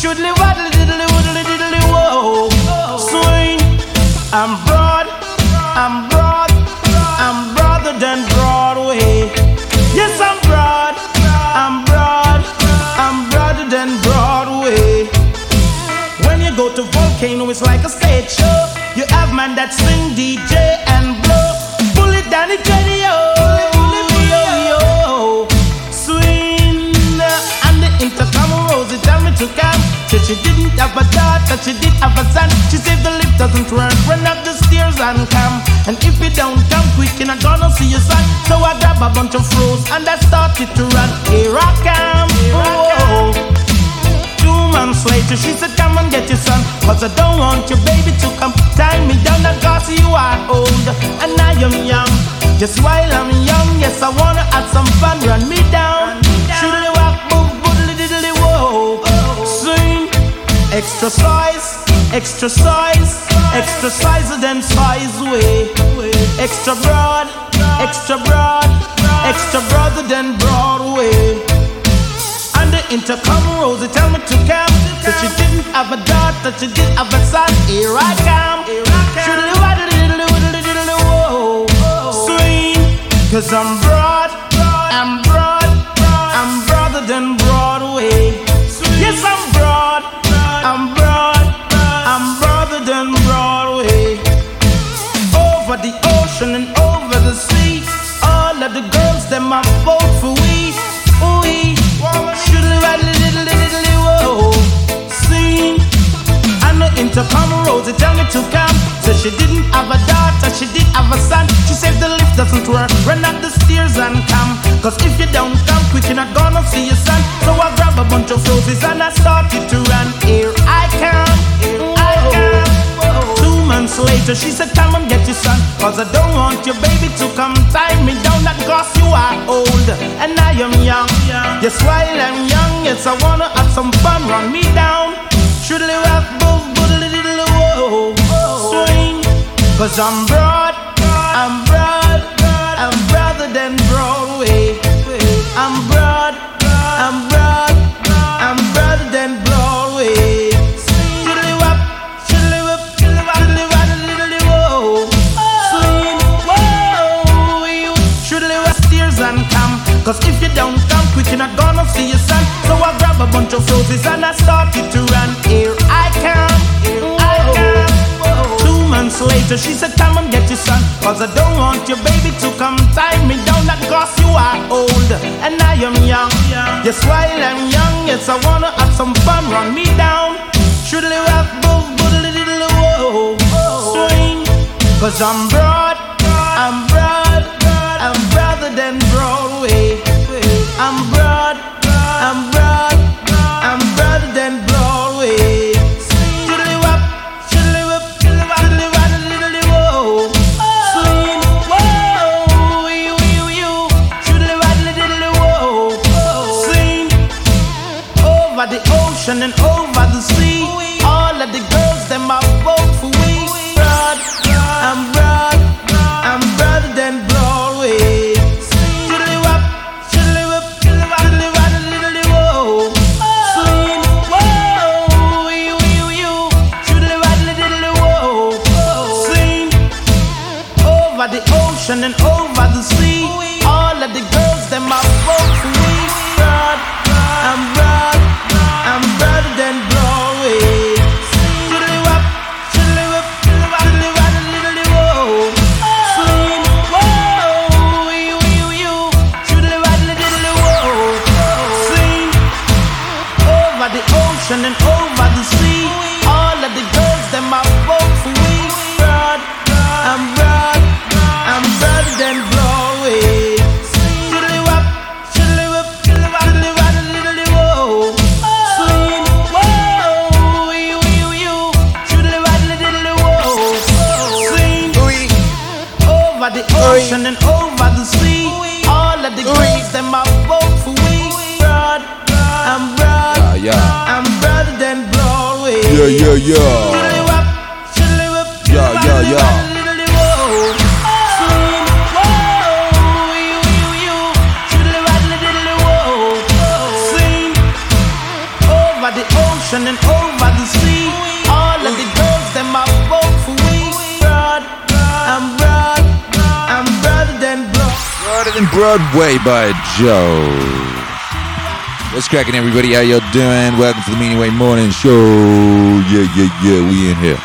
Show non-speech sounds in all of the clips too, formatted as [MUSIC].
Shoodly waddly diddly woodly diddly whoa. Swing. I'm broad. I'm broad. I'm broader than Broadway. Yes, I'm broad. I'm broad. I'm broader than Broadway. When you go to Volcano, it's like a stage show. You have man that sing DJ and blow. Pull it down daughter, she did have a son. She said the lift doesn't work, run up the stairs and come. And if you don't come quick, you're not gonna see your son. So I grab a bunch of froze and I started to run. Here I come. Whoa. Two months later, she said, Come and get your son. Cause I don't want your baby to come tie me down. I cause you are old and I am young. Just while I'm young, yes, I wanna have some fun. Run me down. Extra size, extra size, extra size than size way. Extra broad, extra broad, extra broader than Broadway. And the intercom Rosie tell me to come. So she didn't have a daughter, she did have a son. Here I come. Diddly whoa. Swing. Cause I'm broad, the intercom Rosie tell me to come. So she didn't have a daughter, she did have a son. She said the lift doesn't work, run up the stairs and come. Cause if you don't come quick, you're not gonna see your son. So I grab a bunch of roses and I started to run. Here I come, here I come. Two months later, she said, Come and get your son. Cause I don't want your baby to come tie me down. That cause you are old and I am young. Yes, while I'm young, yes, I wanna have some fun. Run me down. Shoodly rock, boom, boodly Cause I'm broad, I'm broad, I'm broader than Broadway. I'm broad, I'm broad, I'm broader than Broadway. Shoodly wop, shoodly wop, shoodly wop, shoodly wop, shoodly whoa. Swing, whoa, you shoodly wop, stairs and come. Cause if you don't come quick, you're not gonna see your son. So I grab a bunch of roses and I started to run. Here later, she said, Come and get your son. Cause I don't want your baby to come tie me down. That cause you are old and I am young. Yes, while I'm young, yes, I wanna have some fun. Run me down. Shoodly rock, boom, boodly diddly whoa. Swing. Cause I'm broad, I'm broad, I'm broader than Broadway. I'm broad, over the ocean and over the sea. All of the girls them are vote for we. Broad, I'm broad, I'm broader than Broadway. Shoodly wop, shoodly wop, shoodly wop, shoodly wop, shoodly whoa. Swing, whoa, you, you, you. Shoodly wop, shoodly whoa. Sing over the ocean and over yeah. Yeah, yeah, yeah. Ocean and over the sea, all of the girls them are vote for we. Broad, I'm broad, I'm broader than blood. Broader than Broadway by Joe. What's cracking, everybody? How y'all doing? Welcome to the Meaningwave Morning Show. Yeah, yeah, yeah. We in here.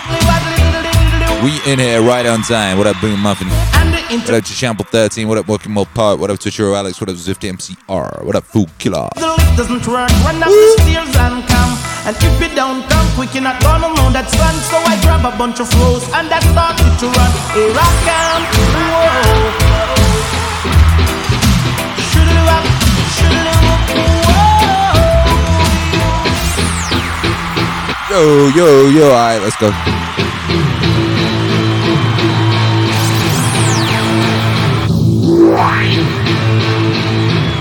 We in here right on time. What up, Boom Muffin? And the What up to Shample 13? What up, Walking Mold Part? What up to Churro Alex? What up, Zift MCR? What up, Food Killer? the lift doesn't work. Run up the stairs and come. And if it don't come quick, you're not gonna know. So I grab a bunch of flows and I started to run. Here I come. Whoa. Shoodle-up, shoodle-up, whoa. Yo, yo, yo. All right, let's go.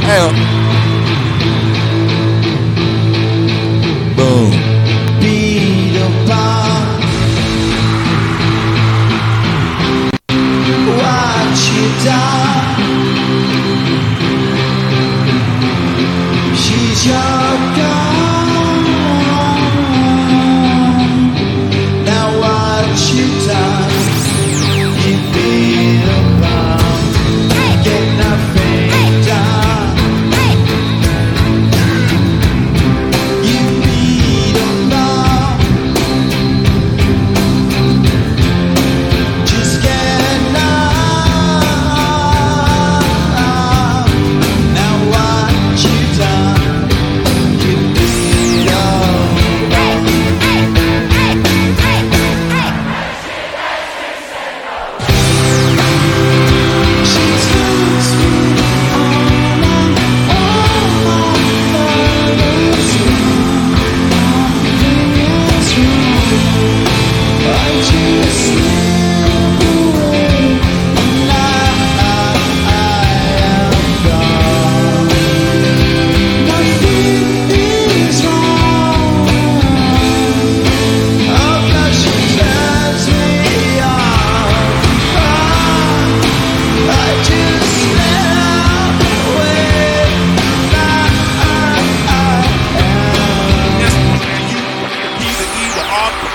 Hey, Boom. She's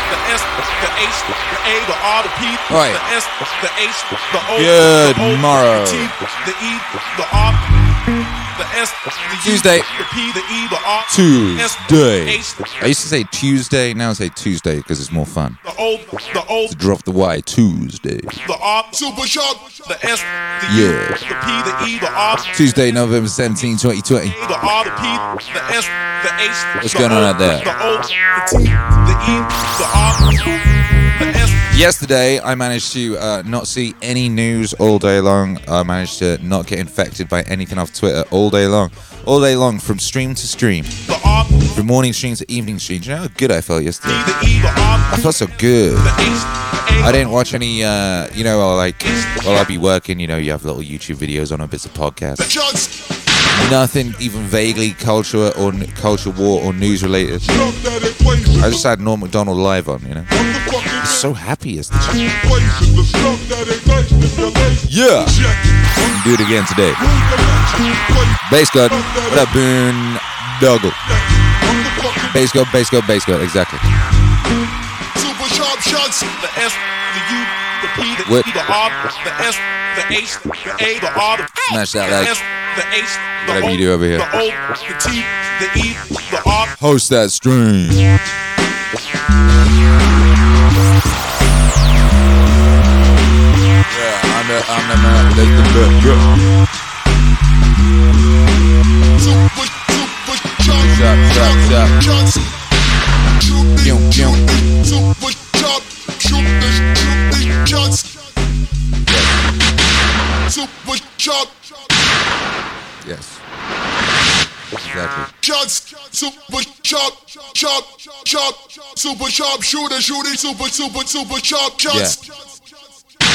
the S, the H, the A, the R, the P, Right. the S, the H, the O, Good the O, morrow. the T, the E, the R, the S, the U, Tuesday. the P, the E, the R, S, Tuesday. H, I used to say Tuesday, now I say Tuesday because it's more fun. the O, the O, To drop the Y, Tuesday. the R, super sharp, the S, the U, Yeah. the P, the E, the R, Tuesday, November 17, 2020. the R, the P, the S, the H, What's the going on out there? The O, the T, the E, the R, Yesterday, I managed to uh, not see any news all day long. I managed to not get infected by anything off Twitter all day long. All day long, from stream to stream. From morning stream to evening stream. Do you know how good I felt yesterday? I felt so good. A, I didn't watch any, uh, you know, like, while I'd be working, you know, you have little YouTube videos on or bits of podcasts. Nothing even vaguely culture or culture war or news related. I just had Norm Macdonald live on, you know. So happy yesterday. equation. The stuff that ain't nice, manipulation. Yeah. Do it again today. Bass God. What up, Boone Doggle? Bass God, bass God, bass God. Exactly. Super sharp shots. The S, the U, the P, the What? E, the R, the S, the H, the A, the R, the Smash that the like. S, the H, the Whatever O, you do over here. the O, the T, the E, the R. Host that stream. Yeah,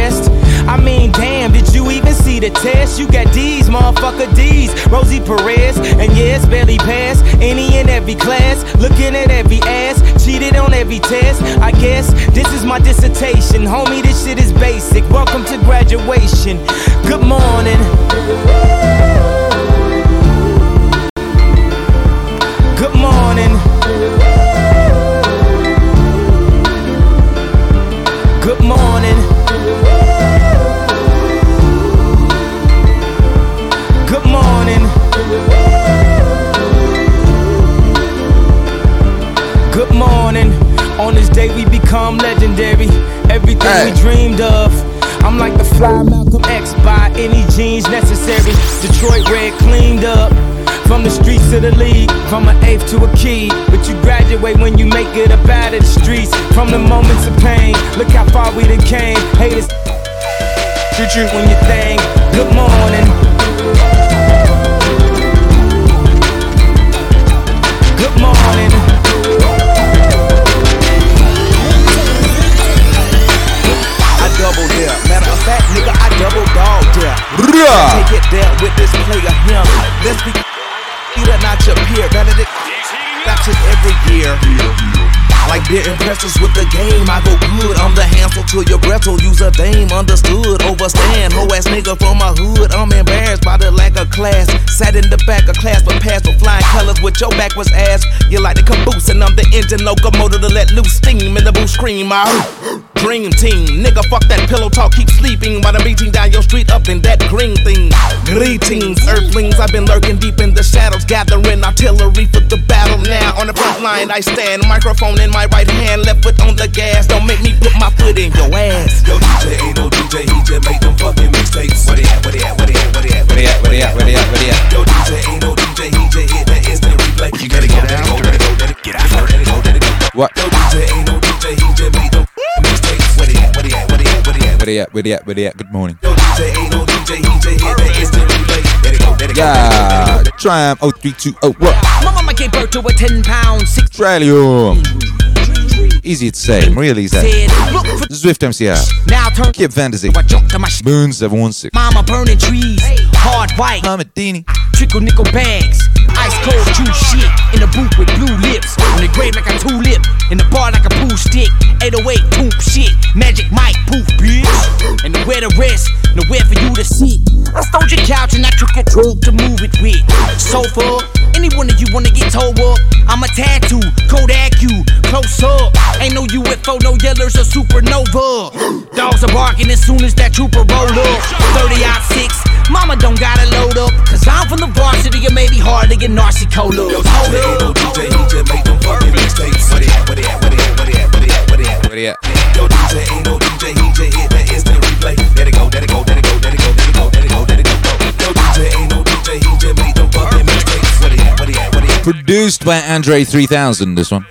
I mean, damn, did you even see the test? You got D's, motherfucker D's, Rosie Perez, and yes, barely passed any and every class. Looking at every ass, cheated on every test. I guess this is my dissertation, homie. This shit is basic. Welcome to graduation. Good morning. I'm like the fly Malcolm X by any jeans necessary. Detroit red cleaned up. From the streets to the league, from an eighth to a key. But you graduate when you make it up out of the streets. From the moments of pain, look how far we done came. Haters, shoot you when you think. Good morning. Good morning. nigga, I double dog Take it down with this player him. Let's be that not your peer. Benedict. than that's it every year. Like beer impressors with the game, I go good. I'm the handful to your bretzel, use a dame, understood, overstand. Ho ass nigga from my hood, I'm embarrassed by the lack of class. Sat in the back of class, but passed with flying colors with your backwards ass. You're like the caboose, and I'm the engine locomotive to let loose steam in the booth scream I dream team. Nigga, fuck that pillow talk, keep sleeping while I'm beating down your street up in that green thing. Greetings, earthlings. I've been lurking deep in the shadows, gathering artillery for the battle. Now on the front line, I stand, microphone in my right hand, left foot on the gas. Don't make me put my foot in your ass. Yo, DJ ain't no DJ, he just make them fucking mixtapes. Where they at? Where they at? Where they at? Where they at? Where they at? Where they at? Where they at? Where they at? Yo, DJ ain't no DJ, he just hit that instant replay. You gotta get out, gotta go, gotta get out, gotta go, gotta go. What? Yo, DJ ain't no DJ, he just made them they at? Where they at? Where they at? Good morning. Yeah, Triumph 0320. What? My mama gave birth to a 10 pound 6 Trillium. Easy to say, really easy. Zwift MCR. Now turn Kip Fantasy. Boone 716. Mama burning trees. Hard white. Mama Dini. Trickle nickel bags ice cold juice shit. In the booth with blue lips, In the grave like a tulip, in the bar like a pool stick, 808 toop shit, magic mic poof bitch, and where to rest, nowhere for you to sit. I stole your couch and I took your trunk to move it with. Sofa, any one of you wanna get told up? I'm a tattoo, Kodak you, close up. Ain't no UFO, no yellers or supernova. Dogs are barking as soon as that trooper roll up. 30 out 6, mama don't gotta load up. Cause I'm from the varsity and maybe hard to get Narcy Cola. Yo, DJ ain't no DJ, he just make them fucking mixtapes. Where they at? Where they at? Where they at? Where they at? Where they at? Where they at? Where they at? Yo, DJ ain't no DJ, he just hit that Produced by Andre 3000, this one.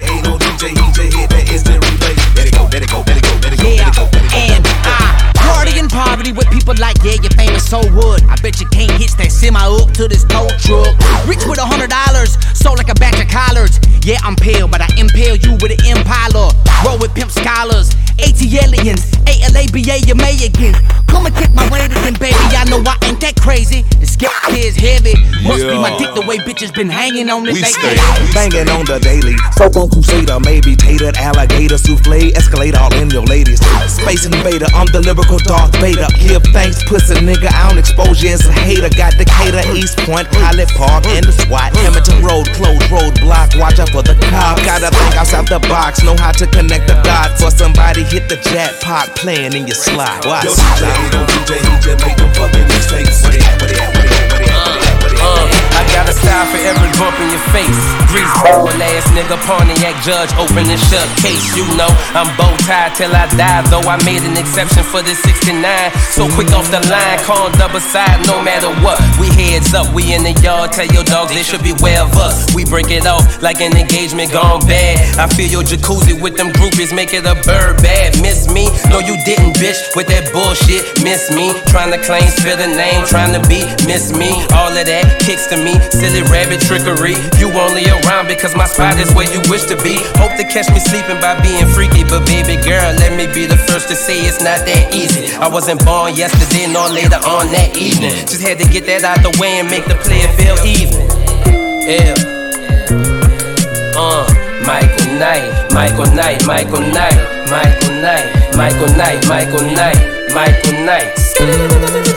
Yeah, people like, yeah, you're famous, so would. I bet you can't hitch that semi up to this tow truck. Rich with a hundred dollars, sold like a batch of collards. Yeah, I'm pale, but I impale you with an impala. Roll with pimp scholars, ATLians, ALABA, you may again. Come and kick my weight again, baby. I know I ain't that crazy. The skip is heavy. Must be my dick the way bitches been hanging on it We stay. Banging on the daily. Folk on Crusader, maybe tatered alligator souffle. Escalate all in your ladies. Space invader, I'm the lyrical Darth Vader. Give thanks, pussy nigga. I don't expose you as a hater. Got Decatur, East Point, Pilot Park, and the SWAT. Hamilton Road, closed roadblock. Watch out for the cops. Gotta think outside the box. Know how to connect the dots. For somebody hit the jackpot playing in your slot. Watch. Yo, DJ, DJ, he just make them fucking mistakes. Where they at, where they at, got a style for every bump in your face. Grease pole ass nigga, Pontiac judge, open and shut case. You know I'm bow tied till I die, though I made an exception for this 69. So quick off the line, call double side, no matter what. We heads up, we in the yard, tell your dogs they should beware of us. We break it off like an engagement gone bad. I feel your jacuzzi with them groupies, make it a bird bad. Miss me? No, you didn't, bitch, with that bullshit. Miss me? Trying to claim, spill the name, trying to be, miss me. All of that kicks to me, silly rabbit trickery. You only around because my spot is where you wish to be. Hope to catch me sleeping by being freaky, but baby girl, let me be the first to say it's not that easy. I wasn't born yesterday nor later on that evening. Just had to get that out the way and make the player feel even. Yeah. Uh, Michael Knight, Michael Knight, Michael Knight, Michael Knight, Michael Knight, Michael Knight, Michael Knight. Yeah,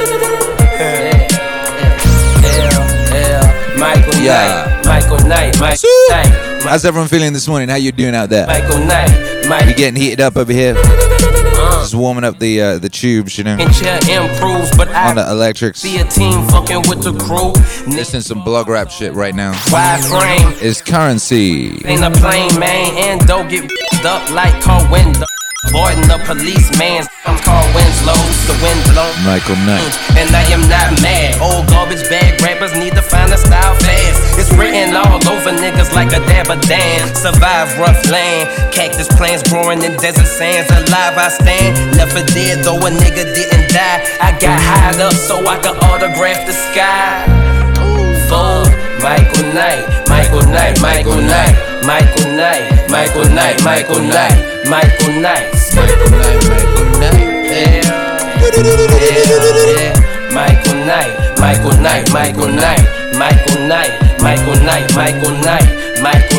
Michael Yeah. Knight, Michael Knight, Michael. Knight, How's everyone feeling this morning? How you doing out there? Michael Knight, Michael getting heated up over here. Just warming up the uh, the tubes, you know, improves, but on the electrics. see a team fucking with the crew. Listening some blog rap shit right now. wide frame. Is Currensy. Ain't a plane, man, and don't get f***ed up like car window. Avoiding the policeman, I'm called Winslow, the wind blow. Michael Knight. Mm, and I am not mad. Old garbage bag rappers need to find a style fast. It's written all over niggas like a dab of damn. Survive rough land. Cactus plants growing in desert sands. Alive I stand. Left for dead though a nigga didn't die. I got high up so I could autograph the sky. Fool. Michael Knight, Michael Knight, Michael Knight, Michael Knight, Michael Knight, Michael Knight, Michael Knight, Michael Knight, Michael Knight, yeah, Michael Knight, Michael Knight, Michael Knight, Michael Knight, Michael Knight, Michael Knight, Michael.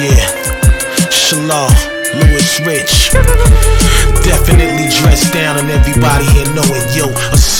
Yeah, Shalom, Louis Rich press down on everybody here knowing yo,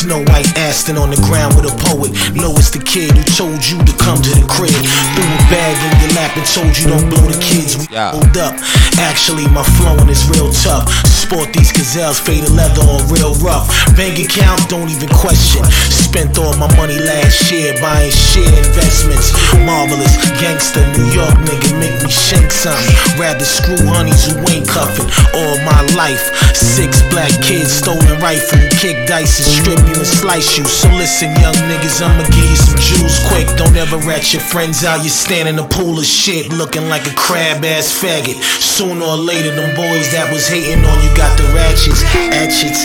Snow White Aston on the ground with a poet. It's the kid who told you to come to the crib. Threw a bag in your lap and told you don't blow the kids. We Yeah. hold up. Actually, my flowing is real tough. Sport these gazelles, faded leather on real rough. Bank account, don't even question. Spent all my money last year buying share investments. Marvelous gangster, New York nigga, make me shake something. Rather screw honeys who ain't cuffing all my life. Six black kids, stolen rifle, kick dice and strip you and slice you. So listen, young niggas, I'ma give you some jewels quick. Don't ever rat your friends out. You stand in a pool of shit, looking like a crab ass faggot. Sooner or later, them boys that was hating on you got the ratchets, hatchets.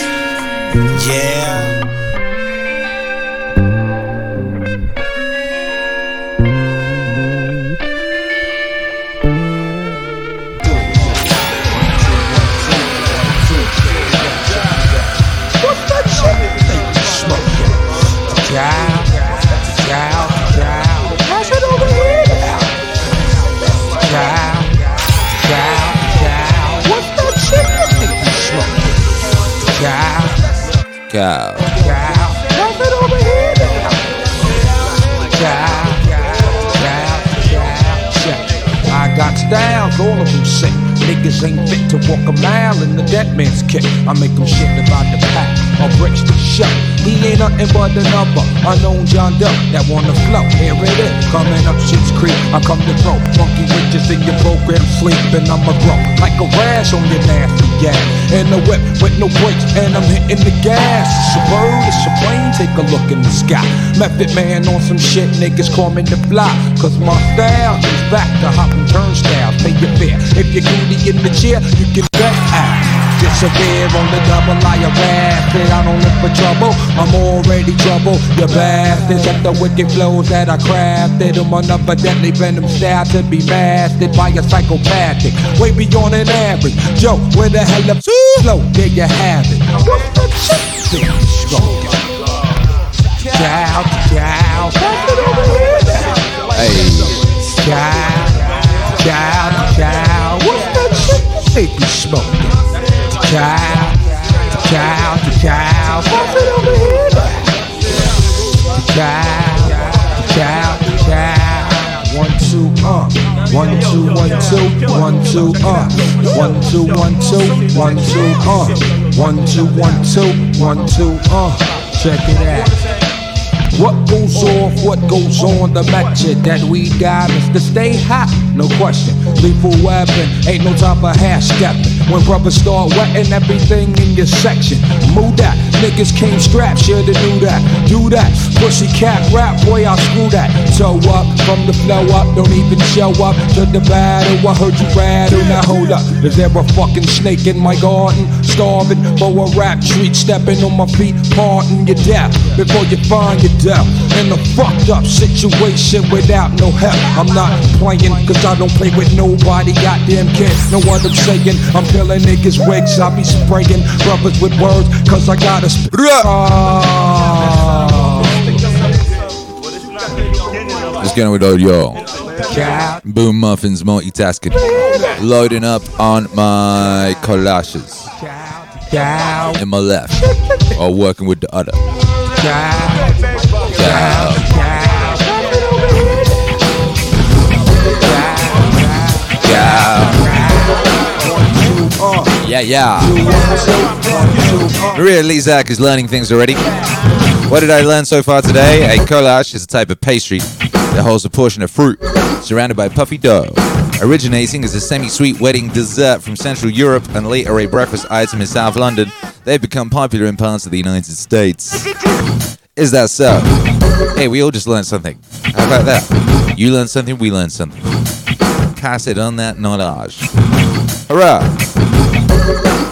Yeah. Cow. I got styles, all of them sick. Niggas ain't fit to walk a mile in the dead man's kick. I make them shit about the pack, or bricks to shut. He ain't nothing but another unknown John Doe that wanna flow. Here it is, coming up shit's creek. I come to throw funky witches in your program, sleeping. I'ma grow like a rash on your nasty gas. In the whip with no brakes, and I'm hitting the gas. It's a bird, it's a plane. Take a look in the sky. Method man on some shit, niggas call me the fly. Cause my style is back to hopping turnstiles. Pay your fare. If you're goody in the chair, you can bet. Disappear on the double, I arrested. I don't look for trouble, I'm already trouble. You bastards at the wicked flows that I crafted. I'm another deadly venom style to be mastered by a psychopathic. Way beyond an average. Joe, where the hell up slow? There you have it. The shit? Chow, chow. It. Hey, Chow, chow, chow. What's that shit? Be smoking. It over here now. Chow, chow, chow. One, two, uh. One, two, one, two. One, two, uh. One, two, one, two. One, two, uh. One, two, one, two. One, two, uh. Check it out. What goes off, what goes on, the method that we got is to stay hot, no question. Lethal weapon, ain't no time for half stepping. When brothers start wetting everything in your section, move that. Niggas came strapped, shoulda knew that. Do that, pussy cat rap, boy, I'll screw that. Toe up, from the flow up, don't even show up to the battle. I heard you rattle, now hold up. Is there a fucking snake in my garden? Starving for a rap treat, stepping on my feet, parting your death before you find your death. In a fucked up situation without no help. I'm not playing, cause I don't play with nobody. Goddamn kid, know what I'm saying? I'm killing niggas' wigs, I be spraying brothers with words, cause I gotta sp- Ah. let's get on with it, yo. Child. Boom Muffins multitasking. Loading up on my kolaches in my left. Or working with the other. Yeah. Yeah, yeah. Maria Lizak is learning things already. What did I learn so far today? A kolache is a type of pastry that holds a portion of fruit surrounded by puffy dough. Originating as a semi-sweet wedding dessert from Central Europe and later a breakfast item in South London, they've become popular in parts of the United States. Is that so? Hey, we all just learned something. How about that? You learned something, we learned something. Pass it on that knowledge. Hurrah! Thank you.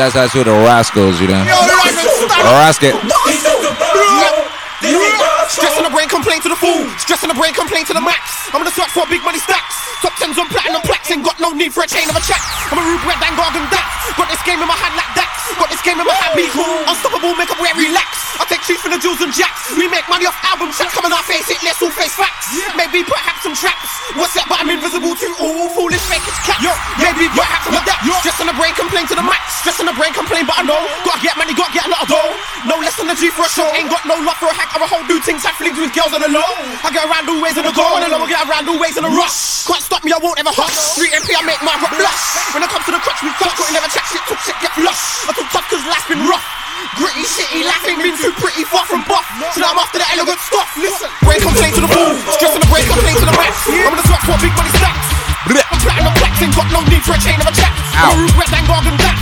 Shouts out to the Rascals, you know. Rascal. Stress on the brain, complain to the fool. Stress on the brain, complain to the max. I'm gonna search for big money stacks. Top tens on platinum plaques, ain't got no need for a chain of a check. I'm a rude red and gargan that. Got this game in my hand like that. Got this game in my hand, be cool. Unstoppable, make up where relax. I take chief from the jewels and jacks. We make money off album tracks, coming our face it, let's all face facts. Maybe perhaps some traps. What's that? But I'm invisible to all foolish fake it's cat. Yo, maybe perhaps some of that. Stress on the brain, complain to the max. The brain, complain, but I know. Gotta get money, gotta get a lot of dough. No less than a G for a show. Ain't got no love for a hack or a whole new things. Have feelings with girls on the low. I get around new ways in the go, and the low, I get around new ways in the rush. Can't stop me, I won't ever hush. Street MP, I make my rap blush. When it comes to the crutch, we crush. Couldn't never chat shit, talk shit, get flush. I talk tough cause life's been rough. Gritty, shitty, life ain't been too pretty, far from buff. So now I'm after the elegant stuff. Listen, brain complain to the fool. Stress on the brain complain to the max. I'm gonna swap for big money stacks. I'm platinum plaques, ain't got no need for a chain of a check. I'm a rude red and gargan that.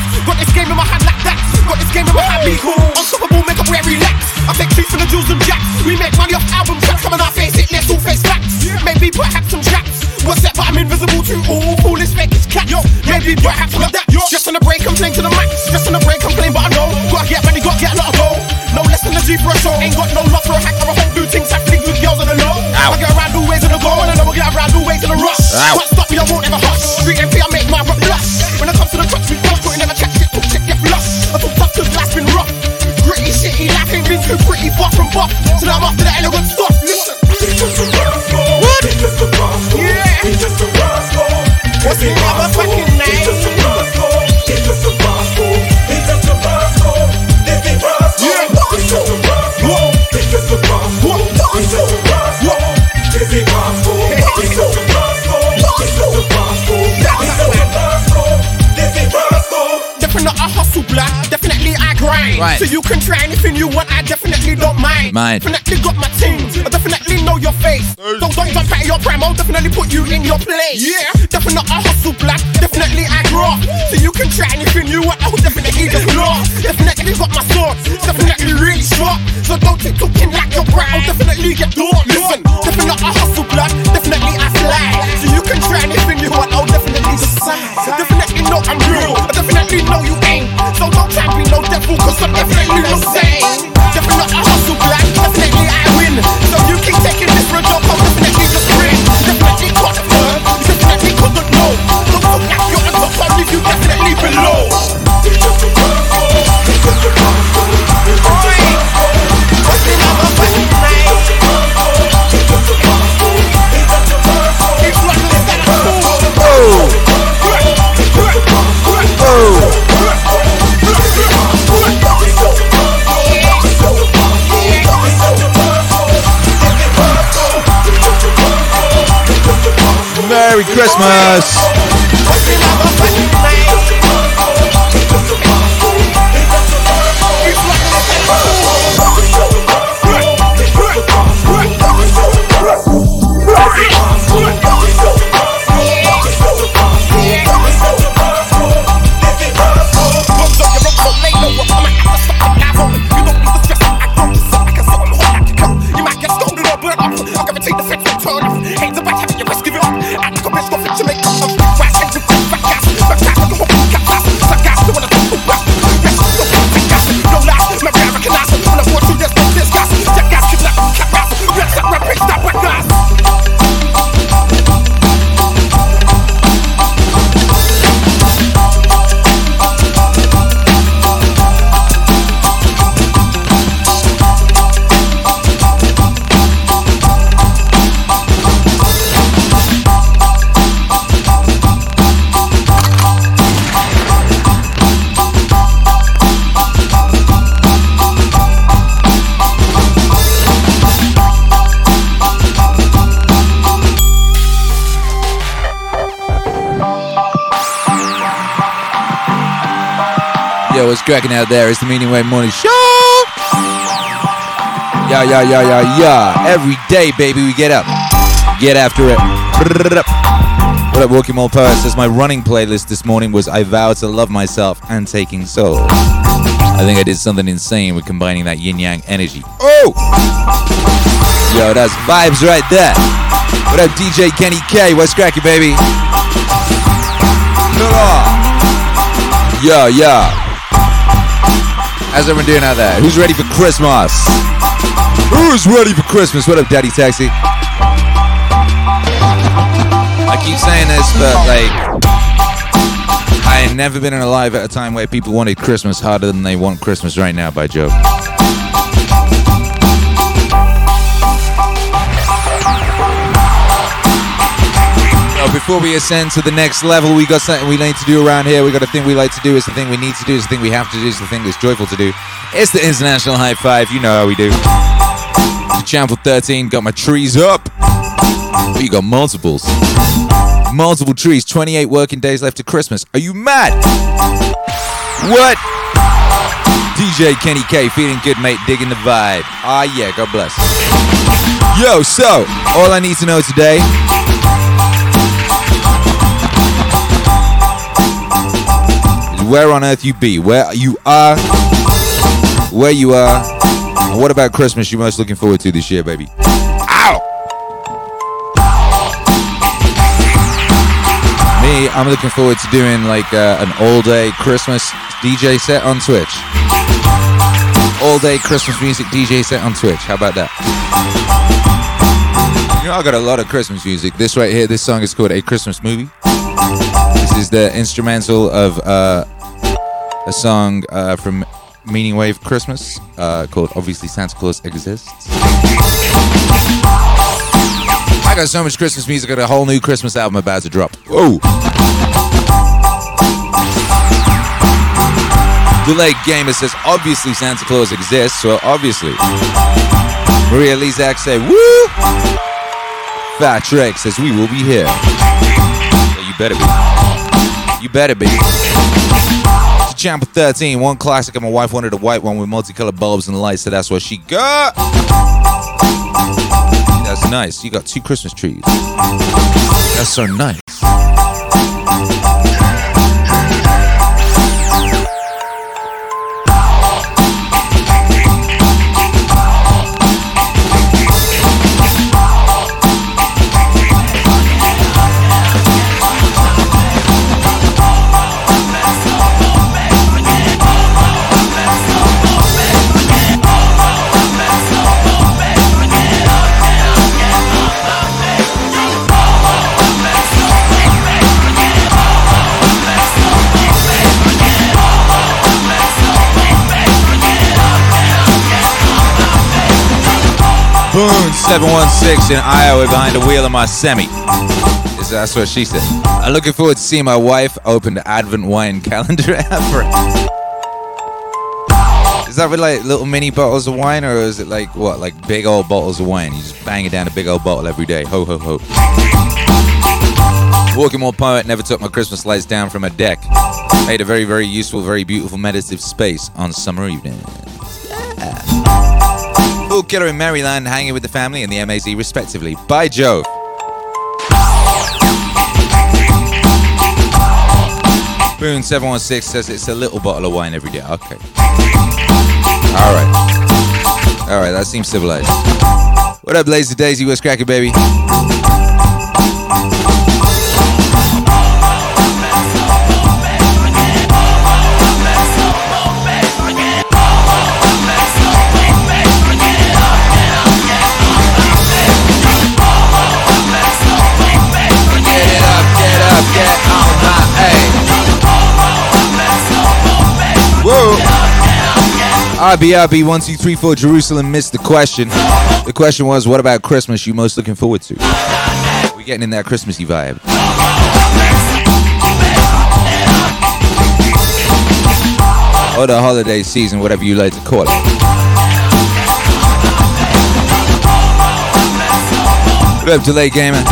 This game in my hand like that. Got this game in my hand, be cool. Unstoppable, make up where relax. I take chief from the jewels and jacks. We make money off album tracks, coming our face it, let's all face facts. Maybe perhaps some traps. What's that? But I'm invisible to all foolish fake it's cat. Yo, maybe perhaps some of that. Stress on the brain, complain to the max. Stress on the brain, complain, but I know. Gotta get money, gotta get a lot of gold. No less than a G for a show. Ain't got no love for a hack or a whole do things. Have things with girls on the low. I get around all ways in the go, and I know I get around all ways in the rush. Ow. Can't stop me, I won't ever hush. Street MP, I make my rock blush. When it comes to the crutch, been too pretty, far from buff. So now I'm after the elegant I grind. Right. So you can try anything you want, I definitely don't mind. Mind. Definitely got my team, I definitely know your face. Don't don't jump out of your prime, I'll definitely put you in your place. Yeah. Definitely I hustle black, definitely I grow. So you can try anything you want, I'll definitely just blow. Definitely got my sword, definitely really sharp. So don't keep talking like you're I'll definitely get door. Listen, definitely I hustle black, definitely I fly. Christmas. Cracking out there? It's the Meaningwave Morning Show. Yeah, yeah, yeah, yeah, yeah. Every day, baby, we get up. Get after it. What up, Walking Mall Poet says my running playlist this morning was I Vow to Love Myself and Taking Soul. I think I did something insane with combining that yin yang energy. Oh! Yo, that's vibes right there. What up, DJ Kenny K? What's cracking, baby? Yo, yo. How's everyone doing out there? Who's ready for Christmas? Who's ready for Christmas? What up, Daddy Taxi? I keep saying this, but like, I ain't never been alive at a time where people wanted Christmas harder than they want Christmas right now by Joe. Before we ascend to the next level, we got something we need to do around here. We got a thing we like to do. It's the thing we need to do. It's the thing we have to do. It's the thing that's joyful to do. It's the international high five. You know how we do. Channel 13 got my trees up. But you got multiples. Multiple trees. 28 working days left to Christmas. Are you mad? What? DJ Kenny K feeling good, mate. Digging the vibe. Ah, yeah. God bless. Yo, so all I need to know today where on earth you be, where you are, where you are, and what about Christmas you most looking forward to this year, baby? Ow! Me, I'm looking forward to doing like uh, an all-day Christmas DJ set on Twitch. All-day Christmas music DJ set on Twitch. How about that? You know, I got a lot of Christmas music. This right here, this song is called A Christmas Movie. This is the instrumental of uh, a song uh, from Meaningwave Christmas uh, called Obviously Santa Claus Exists. I got so much Christmas music, I got a whole new Christmas album about to drop. Whoa! Delayed Gamer says, obviously Santa Claus exists, so obviously. Maria Lizak said, woo! Fat Drake says, we will be here. You better be. You better be. Champ 13, one classic, and my wife wanted a white one with multicolored bulbs and lights, so that's what she got. That's nice. You got two Christmas trees. That's so nice. Boone 716 in Iowa behind the wheel of my semi. That's what she said. I'm looking forward to seeing my wife open the Advent wine calendar [LAUGHS] ever. Is that with like little mini bottles of wine, or is it like what, like big old bottles of wine? You just bang it down a big old bottle every day. Ho ho ho. Walking More Poet never took my Christmas lights down from a deck. Made a very, very useful, very beautiful meditative space on summer evenings. Fool Killer in Maryland hanging with the family and the MAZ respectively. By Jove. Boone 716 says it's a little bottle of wine every day. Okay. Alright. Alright, that seems civilized. What up, Lazy Daisy? What's cracking, baby? RB, RB, 1234 Jerusalem missed the question. The question was, what about Christmas you most looking forward to? We're getting in that Christmassy vibe. Or the holiday season, whatever you like to call it. What up, Delay Gamer?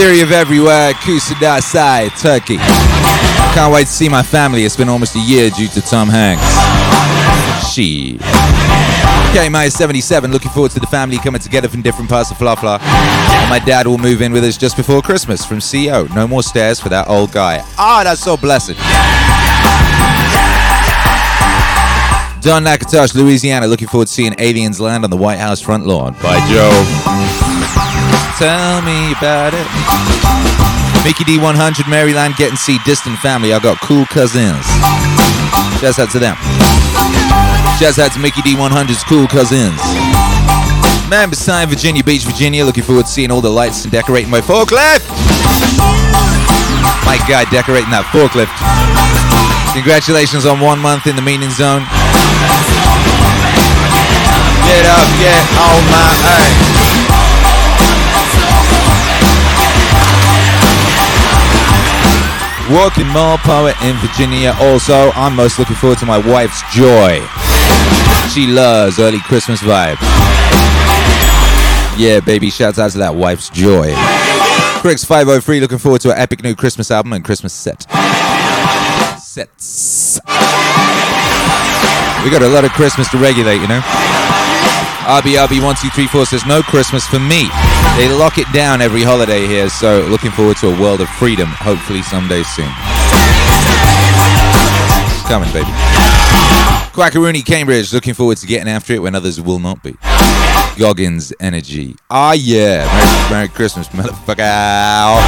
Syria of everywhere, Kusadasi, Turkey. Can't wait to see my family. It's been almost a year due to Tom Hanks. She. Okay, my 77. Looking forward to the family coming together from different parts of Fluffla. And my dad will move in with us just before Christmas from CO. No more stairs for that old guy. Ah, that's so blessed. Don Natchitoches, Louisiana. Looking forward to seeing aliens land on the White House front lawn. By Joe. Tell me about it. Mickey D100, Maryland, get and see distant family. I got cool cousins. Shouts out to them. Shouts out to Mickey D100's cool cousins. Man, beside Virginia Beach, Virginia, looking forward to seeing all the lights and decorating my forklift. My guy decorating that forklift. Congratulations on one month in the meaning zone. Get up, get on my hey. Working more power in Virginia. Also, I'm most looking forward to my wife's joy. She loves early Christmas vibe. Yeah, baby, shouts out to that wife's joy. Cricks 503 looking forward to an epic new Christmas album and Christmas set. Sets. We got a lot of Christmas to regulate, you know. RBRB1234 says no Christmas for me. They lock it down every holiday here, so looking forward to a world of freedom, hopefully someday soon. It's coming, baby. Quackaroony Cambridge, looking forward to getting after it when others will not be. Goggins Energy. Ah, yeah. Merry, Merry Christmas, motherfucker.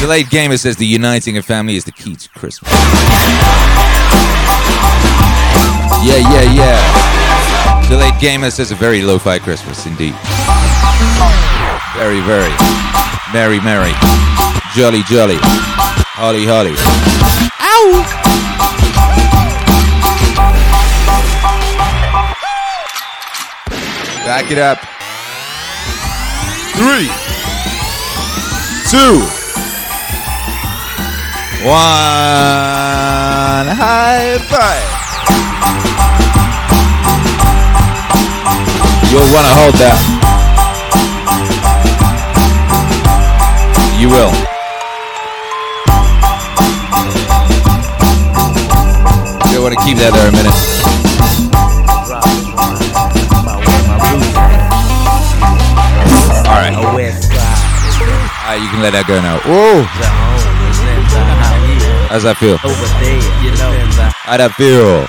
Delayed Gamer says the uniting of family is the key to Christmas. Yeah, yeah, yeah. Delayed Gamer says a very lo-fi Christmas indeed. Very, very. Merry, merry. Jolly, jolly. Holly, holly. Ow! Back it up. Three, two, one. High five. You'll want to hold that. You will. You'll want to keep that there a minute. All right. All right, you can let that go now. Whoa. How's that feel? How'd that feel?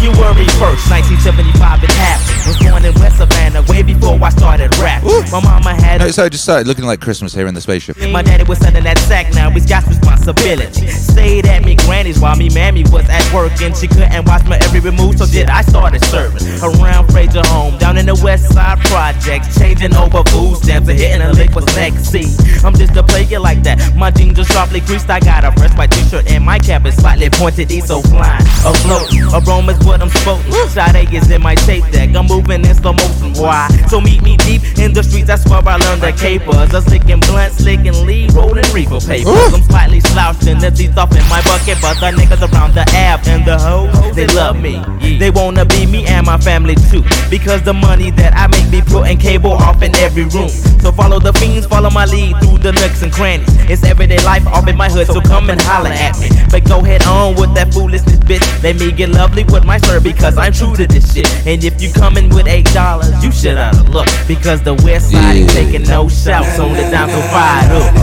February 1st, 1975, it happened. Was born in West Savannah way before I started rapping. My mama had. No, so it just started looking like Christmas here in the spaceship. My daddy was sending that sack, now he's got responsibility. Stayed at me granny's while me mammy was at work and she couldn't watch my every move, so did I started serving around Fraser home, down in the West Side Projects, changing over food stamps and hitting a lick for sexy. I'm just a player like that. My jeans are sharply creased, I got a fresh white t-shirt and my cap is slightly pointed, east so flying. Afloat, aroma's what I'm spoken. Sade is in my tape deck, I'm moving in slow motion. Why? So meet me deep in the streets, that's where I learned the capers. I'm slicking blunt, slicking lead, rolling reefer papers. I'm slightly slouching the teeth off in my bucket, but the niggas around the app and the hoes, they love me. They wanna be me and my family too. Because the money that I make be putting cable off in every room. So follow the fiends, follow my lead through the nooks and crannies. It's everyday life off in my hood, so come and holler at me. But go head on with that foolishness, bitch. Let me get lovely with my sir because I'm true to this shit. And if you coming with eight dollars, you should oughta look. Because the west side ain't taking no shouts on the down so fired up.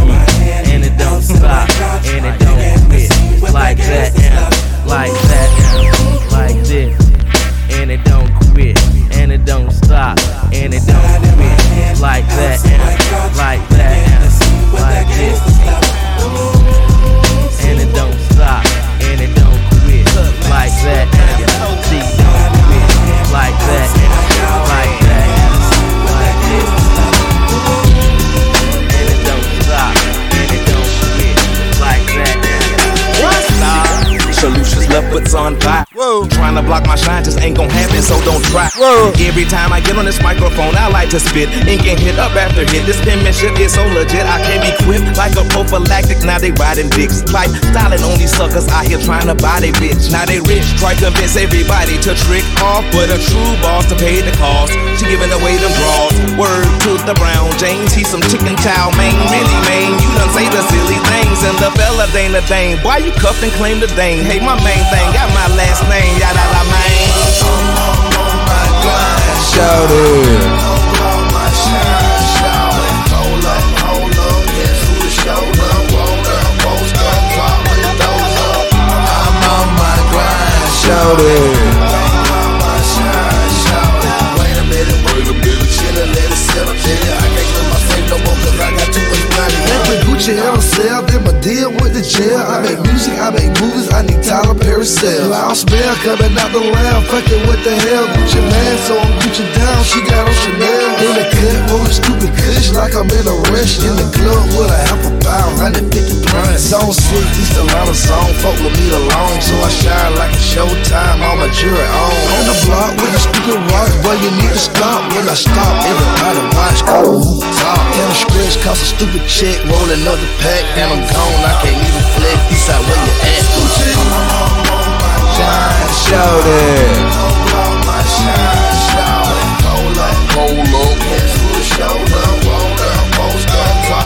And it don't stop, and it don't quit. Like that, like that, like this. And it don't quit, and it don't stop, and it don't quit. Like that, and like that, and like this. Like that. Like that, like that, like quit. Like that, Solutions left what's on fire. Whoa. Trying to block my shine just ain't gonna happen, so don't try. Whoa. Every time I get on this microphone, I like to spit. and get hit up after hit. This penmanship is so legit, I can't be quipped like a prophylactic. Now they riding dicks. Pipe styling on these suckers out here trying to buy they bitch. Now they rich, try to convince everybody to trick off. But a true boss to pay the cost. She giving away them draws. Word to the Brown James, he's some chicken chow man. Really, man, you done say the silly things. And the fella ain't a dame. Why you cuffed and claim the dame? Hey, my main thing, got my last name. Yada da man. Call out shoulder call my shout it. I'm on my grind. Shout it. I'm on my shine, shout it. Wait a minute, burger, build, chill it, let it settle, chill it. Every Gucci on sale, then my deal with the jail. I make music, I make movies, I need Tyler Perry sales. Loud smell coming out the lamb, fucking what the hell? Gucci Mane, so I'm Gucci down, she got on Chanel. In the cut, rolling stupid kush like I'm in a rush. In the club with a half a pound, 150 pounds. Song sweet, these a lot of song, fuck with me alone. So I shine like a showtime, all my jewelry on. On the block with the stupid rock, but you need to stop. When I stop, everybody watch. Talk. And a scratch cost a stupid check, roll another pack, and I'm gone. I can't even flex. This out where you at. Shine, Shout it.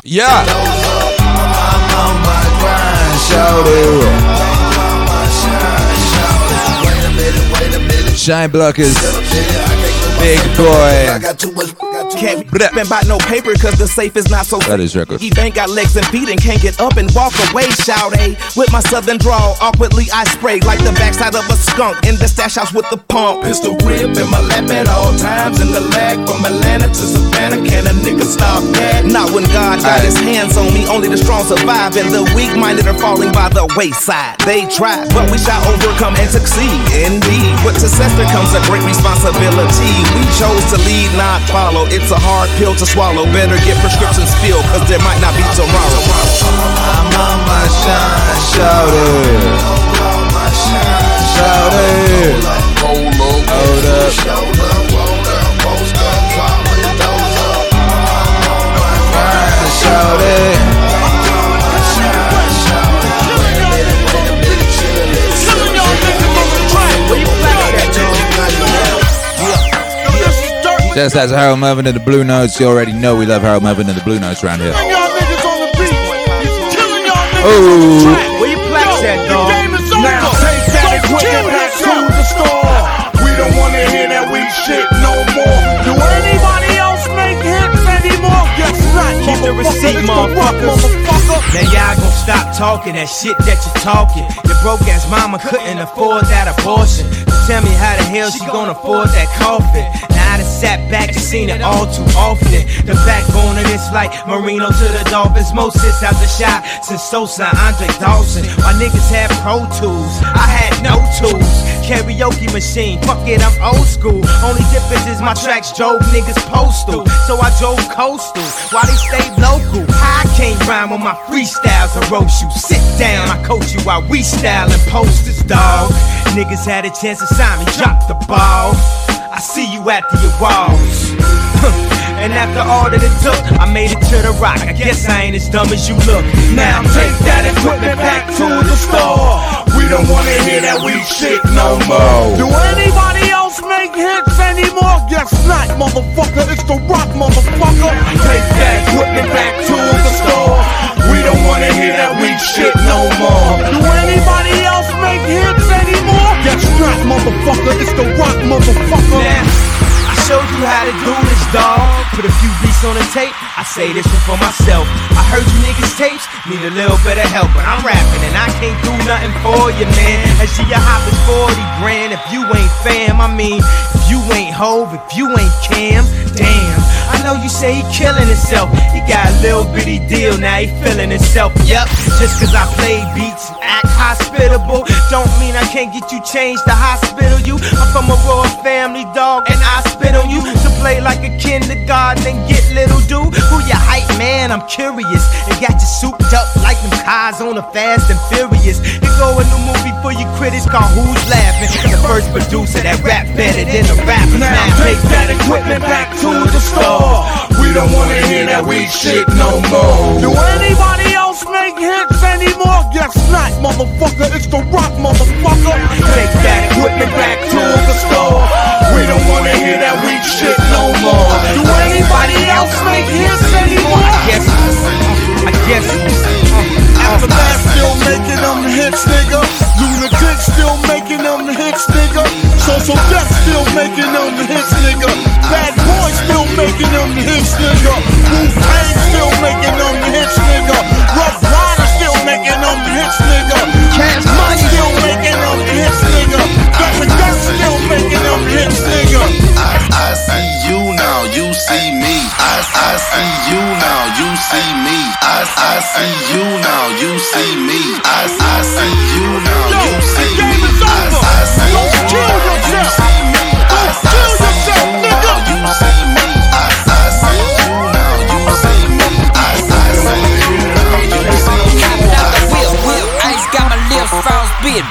Yeah. Shout it. Shine blockers. Big Boi. Can't be rapping about no paper cause the safe is not so That is record. He ain't got legs and feet and can't get up and walk away, shout A. With my southern drawl, awkwardly I spray like the backside of a skunk in the stash house with the pump. Pistol grip in my lap at all times. In the lag from Atlanta to Savannah, can a nigga stop that? Not when God got his hands on me, only the strong survive and the weak minded are falling by the wayside. They tried, but we shall overcome and succeed. Indeed, with success there comes a great responsibility. We chose to lead, not follow. It's a hard pill to swallow. Better get prescriptions filled, cause there might not be tomorrow. I'm on my shine. Shout it. Shout it. Hold up. Shout it. Just as Harold Melvin and the Blue Notes, you already know we love Harold Melvin and the Blue Notes around here. Oh, Where you plaques at, dog? Now take that equipment back to the store. We don't wanna hear that weak shit no more. Do anybody else make hits anymore? Guess not. Keep the receipt, It's the rock, motherfucker. Now y'all gon' stop talking that shit that you're talking. Your broke ass mama couldn't afford that abortion. So tell me how the hell she gonna afford that coffin? I sat back and seen it all too often. The backbone of this like Marino to the Dolphins. Moses out the shot since Sosa, Andre Dawson. My niggas had Pro Tools, I had no tools. Karaoke machine, fuck it, I'm old school. Only difference is my tracks drove niggas postal. So I drove coastal while they stayed local. I can't rhyme on my freestyles or roast you. Sit down, I coach you while we styling posters, dog. Niggas had a chance to sign me, drop the ball. I see you after your walls. And after all that it took, I made it to the rock. I guess I ain't as dumb as you look. Now take that equipment back to the store. We don't wanna hear that weak shit no more. Do anybody else make hits anymore? Guess not, motherfucker. It's the rock, motherfucker. Take that equipment back to the store. We don't wanna hear that weak shit no more. Do anybody else make hits anymore? Guess not, motherfucker. It's the rock, motherfucker. Showed you how to do this, dog. Put a few beats on the tape. I say this one for myself. I heard you niggas tapes need a little bit of help, but I'm rapping and I can't do nothing for you, man. And see your hop is 40 grand. If you ain't fam, I mean, if you ain't Hove, if you ain't Cam, damn. I know you say he killing himself. He got a little bitty deal, now he feeling himself. Yep, just cause I play beats and act hospitable, don't mean I can't get you changed to hospital you. I'm from a royal family, dog, and I spit on you to play like a kindergarten and get little dude. Who your hype man? I'm curious. It got you souped up like them cars on the Fast and Furious. You go in the movie for your critics called Who's Laughing. The first producer that rap better than the rapper. Now take that equipment back to the store. We don't wanna hear that weak shit no more. Do anybody else make hits anymore? Guess not, motherfucker. It's the rock, motherfucker. Take that equipment back to the store. We don't wanna hear that weak shit no more. Do anybody else make hits anymore? I guess. I guess. Aftermath still making them hits, nigga. Lunatic still making them hits, nigga. Social Death still making them hits, nigga. Bad Boy still making them hits, nigga. Wu Tang still making them hits, nigga. Rough Rider still making them hits, nigga. Cash Money still making them hits, nigga. Dr. Gus still making them hits, nigga. I, I see you now, you see me. I, I see you now, you see me. I, I see you now, you see me. I, I see you now, you see me. I, I see you now, you see me.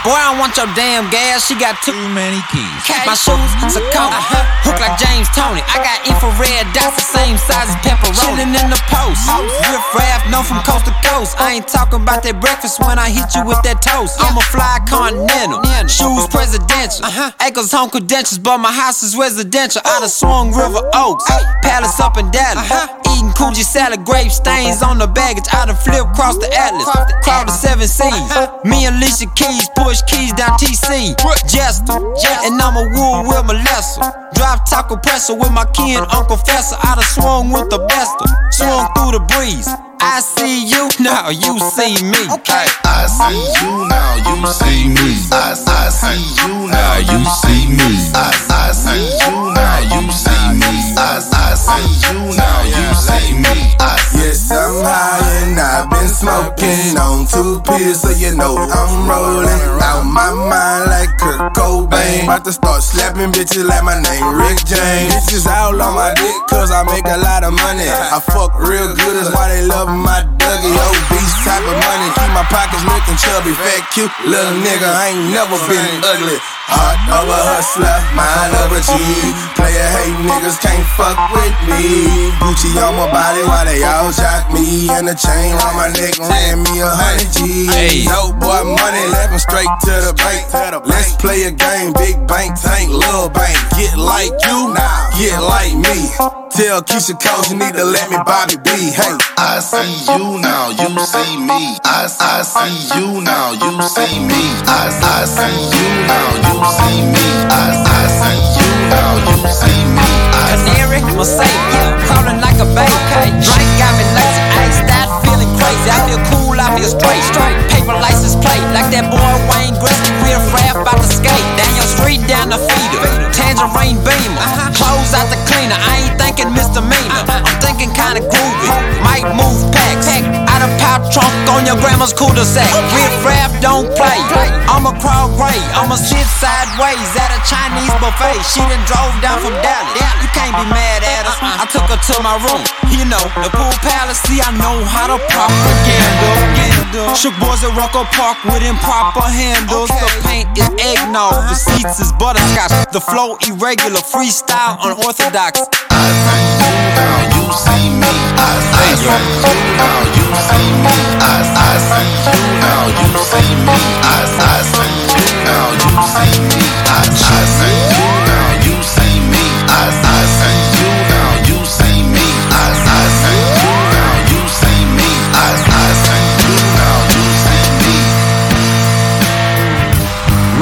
Boy, I want your damn gas. She got too many keys. My shoes, Saucony. Hook like James Toney. I got infrared dots the same size as pepperoni. Chillin' in the post. Riff raff, known from coast to coast. I ain't talking about that breakfast when I hit you with that toast. I'm a fly continental. Shoes presidential. Uh-huh. Acres home credentials, but my house is residential. Out of Swung River Oaks. Palace up in Dallas. Eating Coogee salad, grape stains on the baggage. I done flip across the Atlas. Crawl the seven seas. Me and Alicia Keys push keys down TC. Jester. And I'm a wool with molester. Drive taco presser with my and Uncle Fester. I done swung with the bester. Swung through the breeze. I see you, now you see me. Okay. I see you now, you see me. I, I see you now, you see me. I, I see you now, you see me. I, I see you now, you see me. Yes, I'm high and I've been smoking on two pills, so you know I'm rolling out my mind like Kurt Cobain. About to start slapping bitches like my name Rick James. Bitches all on my dick cause I make a lot of money. I fuck real good, that's why they love my Dougie. Obese type of money, keep my pockets looking chubby, fat, cute little nigga. I ain't never been ugly. Heart of a hustler, mind of a G. Player hate niggas can't fuck with me. Gucci on my body while they all jock me. And the chain on my neck ran me a hundred G's. Hey. Dope boy money left straight to the bank. Let's play a game, big bank tank, little bank. Get like you, now get like me. Tell Keyshia Coles you need to let me Bobby B. Hey, I see you now, you see me. I, I see you now, you see me. I, I see you now, you see me. I, I see you now, you see me. I, Canary, Mercedes, crawling like a baby. Drink got me lazy, iced out, feeling crazy. I feel cool, I feel straight, straight. Paper license plate, like that boy Wayne Gretzky, real rap out the skate. Down your street, down the feeder. Tangerine beamer, clothes out the cleaner. I ain't thinking misdemeanor, I'm thinking kinda groovy. Might move packs, out of pop trunk on your grandma's cul-de-sac. Real rap don't play. I'ma crawl gray, I'ma sit sideways at a Chinese buffet. She done drove down from Dallas. You can't be mad at us. I took her to my room. You know, the pool palace. See, I know how to propaganda. Shook boys at Rucker Park with improper handles. The paint is eggnog. The seats is butterscotch. The flow irregular. Freestyle unorthodox. I now, you see me. I, I see you now, you see me. I, I see you now, you see me. I, I see you now, you see me. I, I see you now, you see me. I, I see you now, you see me. I, I see you now, you see me. I, I see you now, you see me.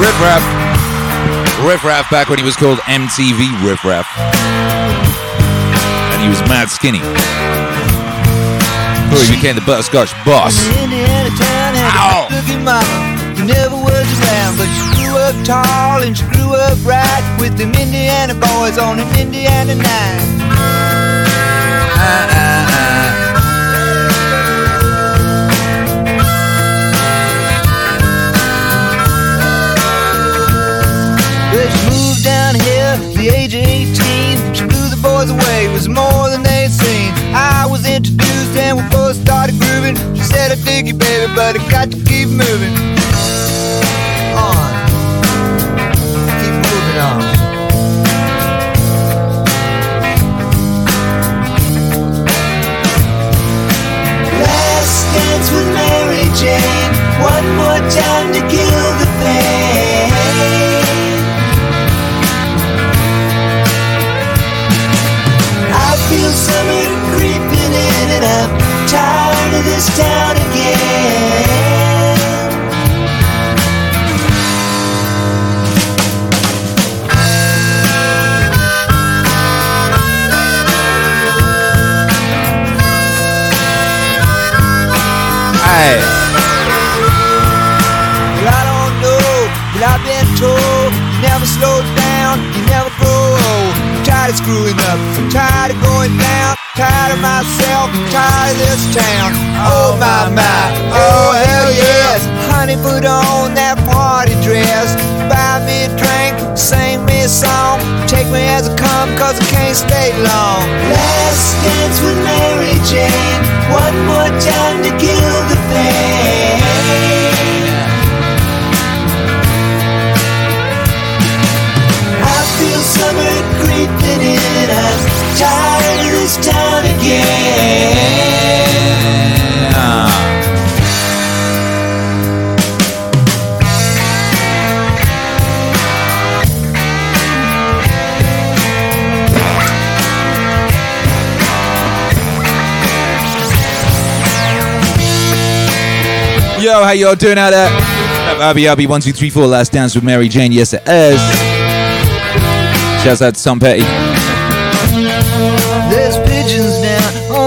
Riff Raff. Riff Raff back when he was called MTV Riff Raff. He was mad skinny. Before he became the butterscotch boss. Ow. who never was around, but she grew up tall and she grew up right with them Indiana boys on an Indiana night. But she moved down here at the age of 18. Boys away, was more than they'd seen. I was introduced and we both started grooving. She said, I dig you, baby, but I got to keep moving on. Keep moving on. Last dance with Mary Jane. One more time to kill the pain. And I'm tired of this town again. Hey. Well, I don't know, but I've been told you never slow down, you never grow old. I'm tired of screwing up, I'm tired of going down, tired of myself, tired of this town. Oh my my, oh hell yes. Honey, put on that party dress, buy me a drink, sing me a song, take me as I come, cause I can't stay long. Last dance with Mary Jane, one more time to kill the pain. I feel summer creeping in. I'm tired of this again. Yo, how y'all doing out there? Abby Abby, one, two, three, four. Last dance with Mary Jane. Yes, it is. Shouts out to Tom Petty.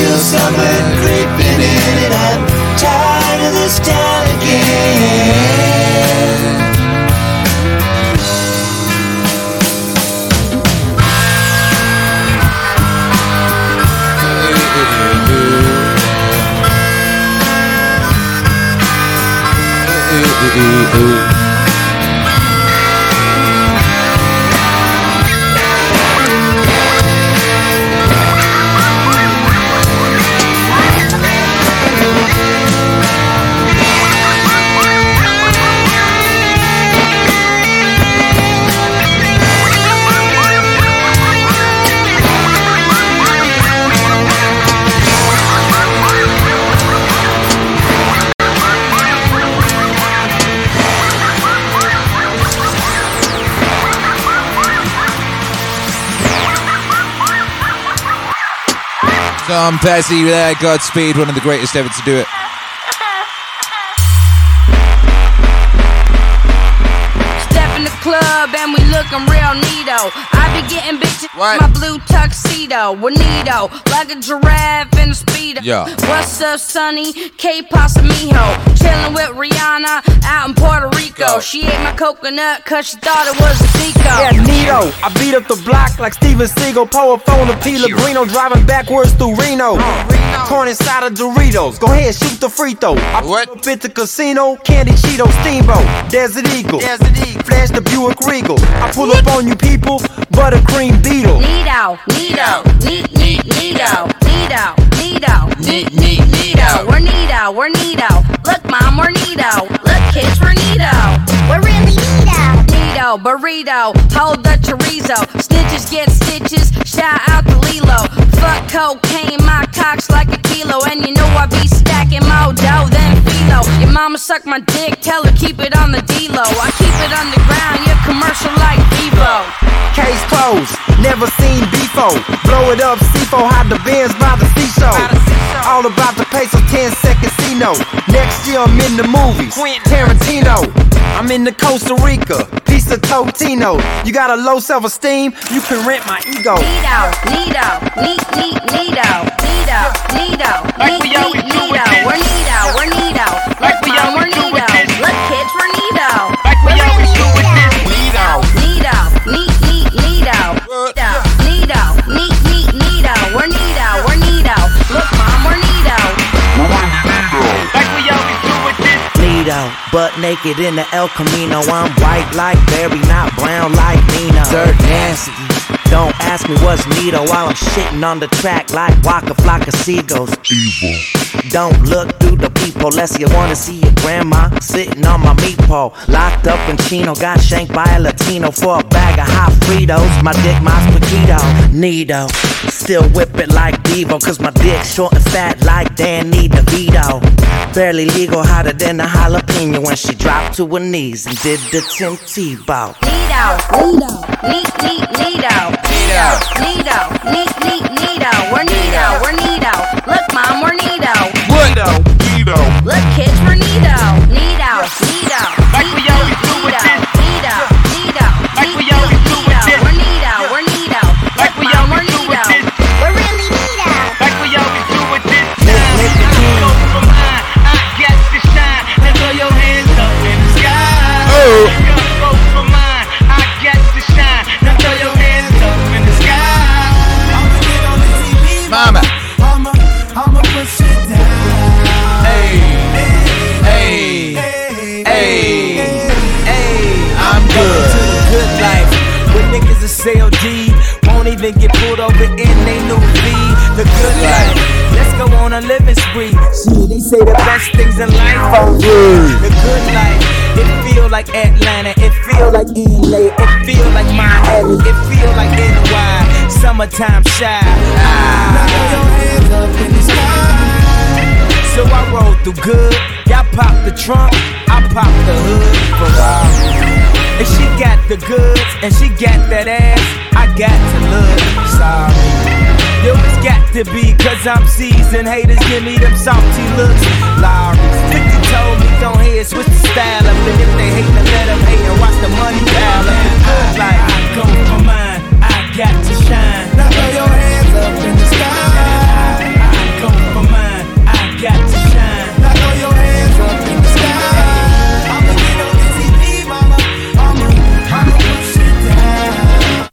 Feel summer creeping in and I'm tired of this town again. Tom Petty there, Godspeed, one of the greatest ever to do it. Step in the club and we looking real neato. I be getting bitches my blue tuxedo. Juanito, like a giraffe in a speedo. Yeah. What's up, Sonny? K Pasamijo. Chillin' with Rihanna out in Puerto Rico. She ate my coconut cause she thought it was a Zico. Yeah, Nito. I beat up the block like Steven Seagal. Pour a phone to P. Lagrino. Driving backwards through Reno. Oh, Corn inside of Doritos. Go ahead, shoot the free throw. I what? up at the casino. Candy Cheeto Steamboat. Desert Eagle. Desert Eagle. Flash the Buick Regal. I pull up on you people. Buttercream Beetle. Nito, Nito, neat, neat, Nito, Nito, Nito, neat, neat, Nito. We're Nito, we're Nito. Look, mom, we're Nito. Look, kids, we're Nito. We're really Nito. Nito, burrito, hold the chorizo. Snitches get stitches. Shout out to Lilo. Fuck cocaine, my cock's like a kilo, and you know I be stacking more dough Your mama suck my dick, tell her keep it on the D-Lo. I keep it underground, your commercial like Vivo. Case closed, never seen before. Blow it up, C4, hide the bins by the seashore. All about the pace of 10 seconds, C no. Next year I'm in the movies. Tarantino. I'm in the Costa Rica, piece of Totino. You got a low self esteem, you can rent my ego. Nito, Nito, neat, neat, Nito, Nito, Nito, Like we always do with this. We're Nito, we're butt naked in the El Camino. I'm white like Barry, not brown like Nina. Dirt nasty. Don't ask me what's Nito while I'm shitting on the track like Waka Flocka Seagulls. Evil. Don't look through the peephole unless you wanna see your grandma sitting on my meat pole. Locked up in Chino, got shanked by a Latino for a bag of hot Fritos. My dick, my spaghetti. Nito. Still whip it like Devo, cause my dick short and fat like Danny DeVito. Barely legal, hotter than a jalapeno when she dropped to her knees and did the Tim Tebow. Nito, Nito, neat, neat, Nito. Nito, Nito, neat, neat, Nito. We're Nito, we're Nito. Look, mom, we're Nito. Nito, Nito. Look, kids, even get pulled over in they new V. The good life. Let's go on a living spree. See, they say the best things in life are good. The good life. It feel like Atlanta. It feel like LA. It feel like Miami. It feel like NY. Summertime shy. So I roll through good. Y'all pop the trunk. I pop the hood. Ferrari. And she got the goods, and she got that ass. I got to look sorry. Yo, it's got to be, cause I'm seasoned. Haters give me them salty looks. Larry, 50 told me don't hate, switch the style up. And if they hate, then let them hate and watch the money pile up. Good. I go for mine, I got to shine.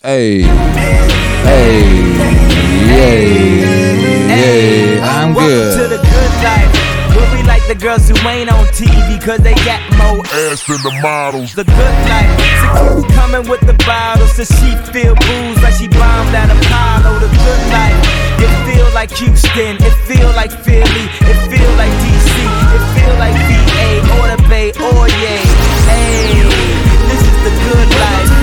Hey. Hey. Yay. Yay. I'm Welcome to the good life. Where we like the girls who ain't on TV cause they got more Ass than the models. The good life. Security coming with the bottles so she feel booze like she bombed at Apollo. The good life. It feel like Houston. It feel like Philly. It feel like DC. It feel like VA or the Bay or yay. Hey, this is the good life.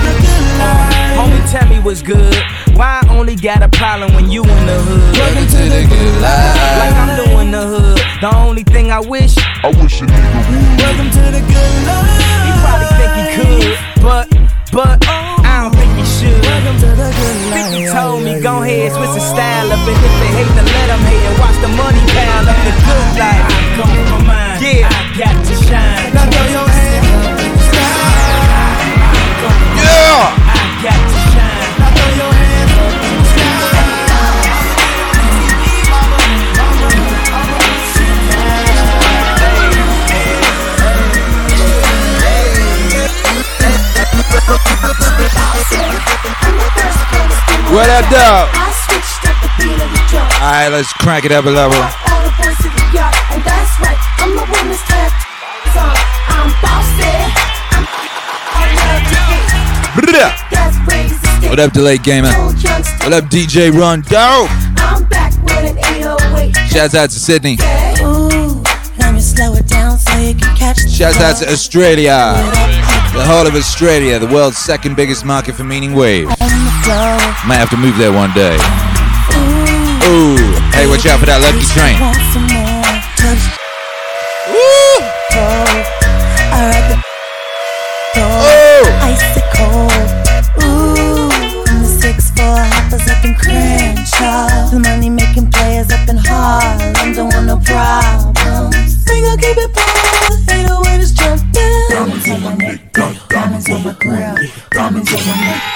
Tell me what's good. Why I only got a problem when you in the hood? Welcome to the good life. Like I'm doing the hood. The only thing I wish, I wish a nigga would. Welcome to the good life. he probably think he could, but, but, I don't think he should. Welcome to the good life. 50 told me, go ahead, switch the style up. And if they hate, then let them hate and watch the money pile up. The good life. I come for mine. Yeah, I got to shine. Now throw your hands up in the sky. Yeah. I got to What up, dog? Alright, let's crank it up a level. What up, Delay Gamer? What up, DJ Run Dope? Shouts out to Sydney. Ooh, slow it down so you can catch the Shouts out to. Australia. The whole of Australia, the world's second biggest market for Meaningwave. On the floor. Might have to move there one day. Ooh, hey, watch out for that lucky train. Want some more? Touch. Woo! I ride the Oh! icy cold. Ooh, the six four hoppers up in Crenshaw. The money making players up in Harlem don't want no problems. Keep it pulled, ain't no way to jumping. Diamonds on my neck, got diamonds on my crown, diamonds on my neck,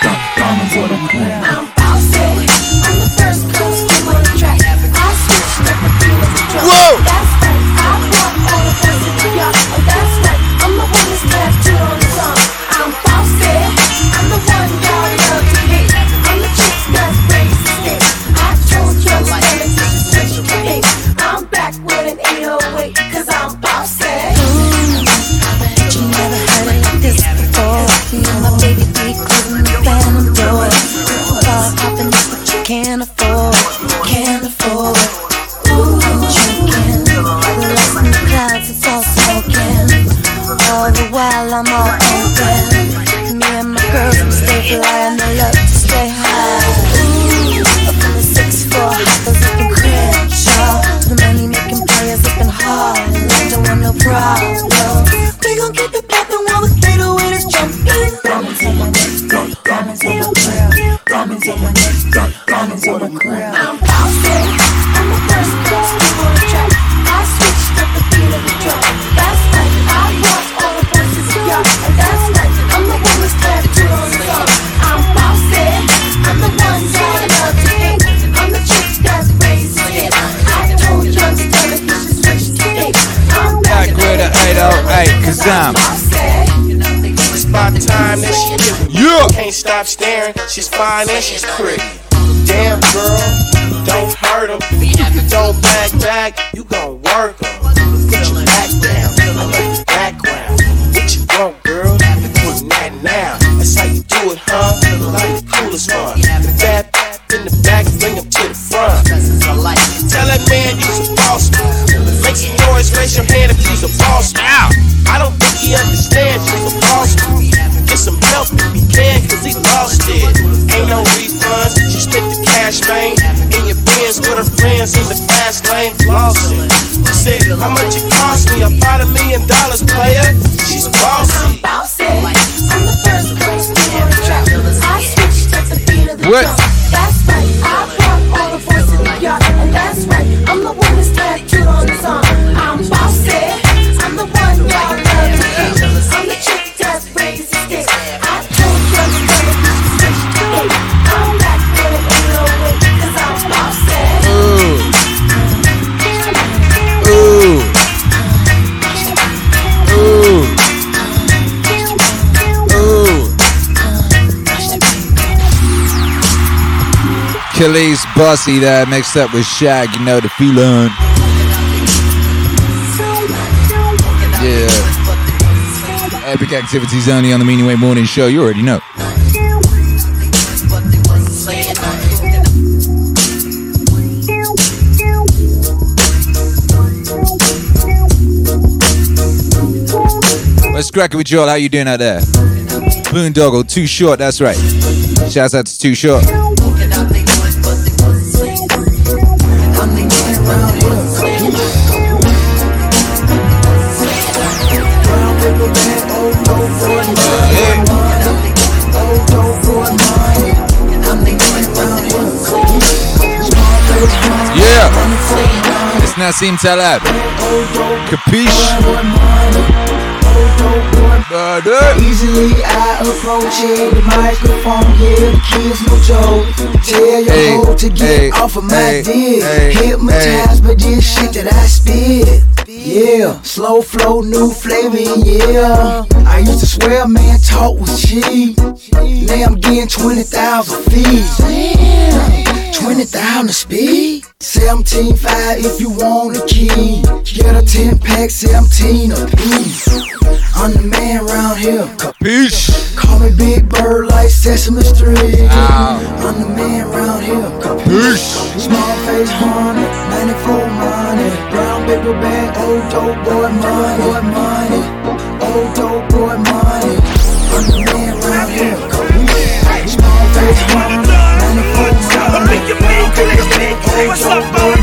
She's not Kelis Bossy there mixed up with Shag, you know the feeling. Yeah. Epic activities only on the Meaningwave Morning Show, you already know. Let's crack it with Joel. How you doing out there? Boondoggle, too short, that's right. Shouts out to Too Short. נשים צלב. קפיש? Easily I approach it, the microphone, give the kids no joke. Tell your hey, hoe to get hey, off of my hey, dick. Hey, Hypnotized hey. by this shit that I spit. Yeah, slow flow, new flavor, yeah. I used to swear, man, talk was cheap. Now I'm getting 20,000 feet. Damn. 20,000 speed? 17.5 if you want a key. Get a 10 pack, 17 a piece. I'm the man round here. Capiche? Call me Big Bird like Sesame Street. Ow. I'm the man round here. Capiche? Small face honey, 94 money. Brown paper bag, old dope boy money. Boy money. Old dope What's up.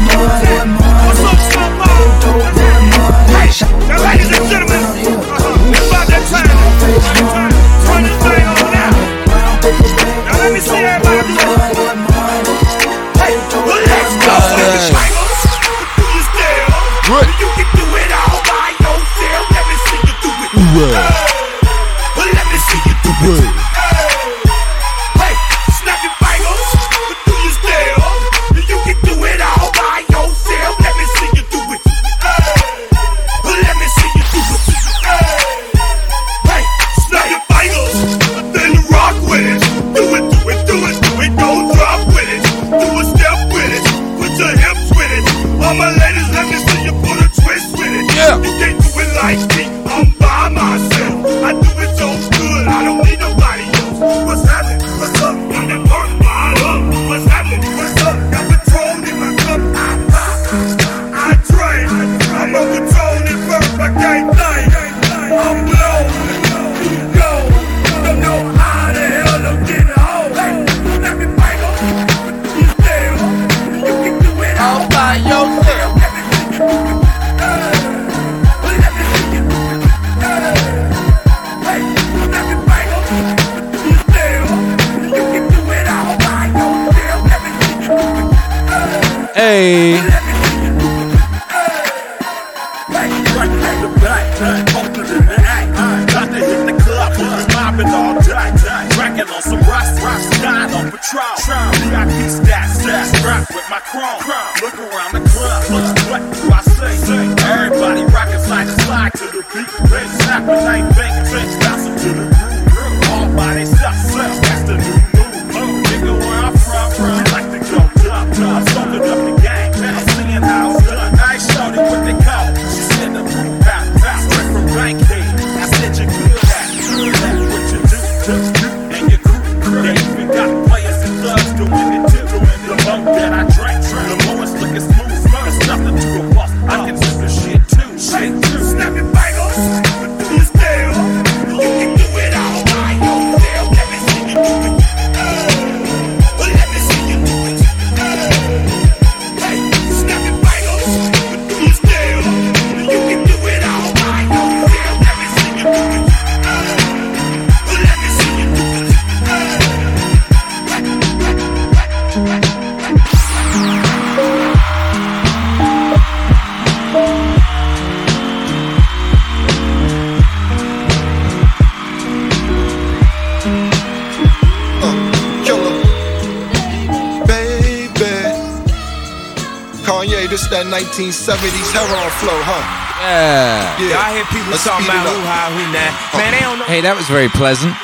Hey, that was very pleasant.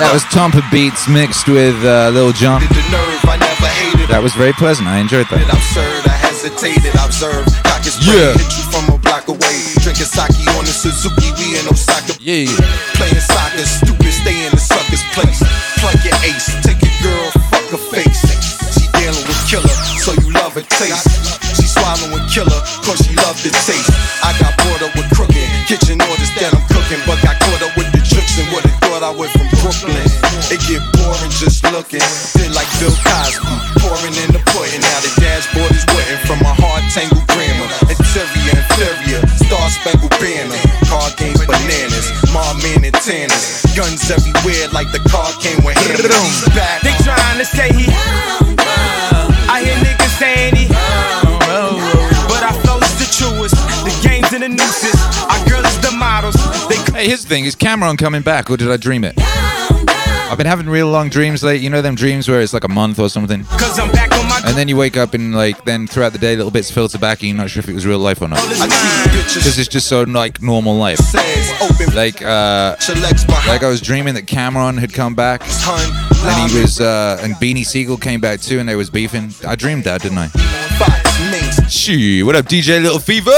That was Tomppabeats mixed with uh, Lil Jon. The nerve, I never hated. That was very pleasant. I enjoyed that. Absurd, I hesitated, observed. Yeah. hit you from a block away. Drinking sake on the Suzuki, we in Osaka. Yeah. Playing soccer, stupid, stay in the sucker's place. Plug your ace, take your girl, fuck her face. She dealing with killer, so you love her taste. She swallowing killer, cause she love the taste. I got bored up with crooked kitchen orders that I'm cooking, but got caught up with the tricks and would've thought I went from Brooklyn. It get boring just looking, feel like Bill Cosby, pouring in the pudding. Now the dashboard is wooden from my hard tangled grammar. Interior, inferior, star spangled banner. Car games bananas, mom man and tanners. Guns everywhere like the car came with hammers. Back. They trying to say he. I hear niggas saying he. But I flow the truest. The games and the nooses. Hey, here's the thing: is Cam'ron coming back, or did I dream it? I've been having real long dreams lately. You know them dreams where it's like a month or something, Cause I'm back on my and then you wake up and like then throughout the day, little bits filter back, and you're not sure if it was real life or not. Because it's just so like normal life. Like uh, like I was dreaming that Cam'ron had come back, and he was uh, and Beanie Sigel came back too, and they was beefing. I dreamed that, didn't I? Shee, what up, DJ Little Fever?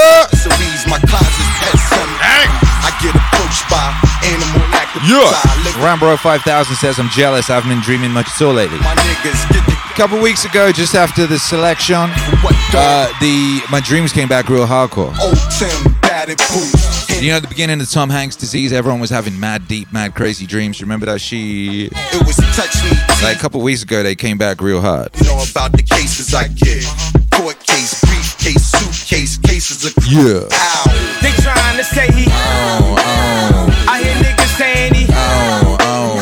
By animal activists. Yeah. Rambo 5000 says I'm jealous. I haven't been dreaming much at all lately. My niggas get the A couple weeks ago, just after the selection, uh, the my dreams came back real hardcore. old Tim batted boots. You know, at the beginning of Tom Hanks disease, everyone was having mad, deep, mad, crazy dreams. You remember that she? It was touch me. Like a couple weeks ago, they came back real hard. Know about the cases I get. Court case, briefcase, suitcase, cases of Yeah. Ow. They trying to say he. Oh, oh, I hear niggas saying he. oh, oh.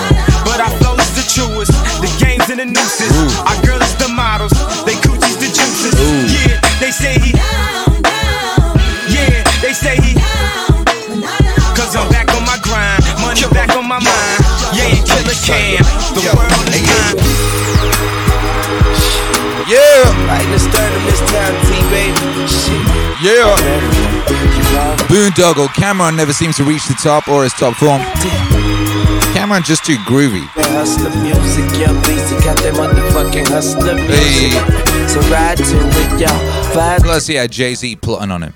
But I flow is the truest. The games and the nooses. Our girl is the models. They coochies the juices. Yeah, they say he. Yeah, they say he. Cause I'm back on my grind. Money back on my mind. Yeah, and killer can. The world is mine. Yeah. Right in the start of this time, T, baby. Shit. Yeah. Boondoggle, Cam'ron never seems to reach the top or his top form. Cam'ron just too groovy. Hustler music, young Beezy got that motherfucking hustler music. So ride to it, y'all. Plus, he had Jay Z plotting on him.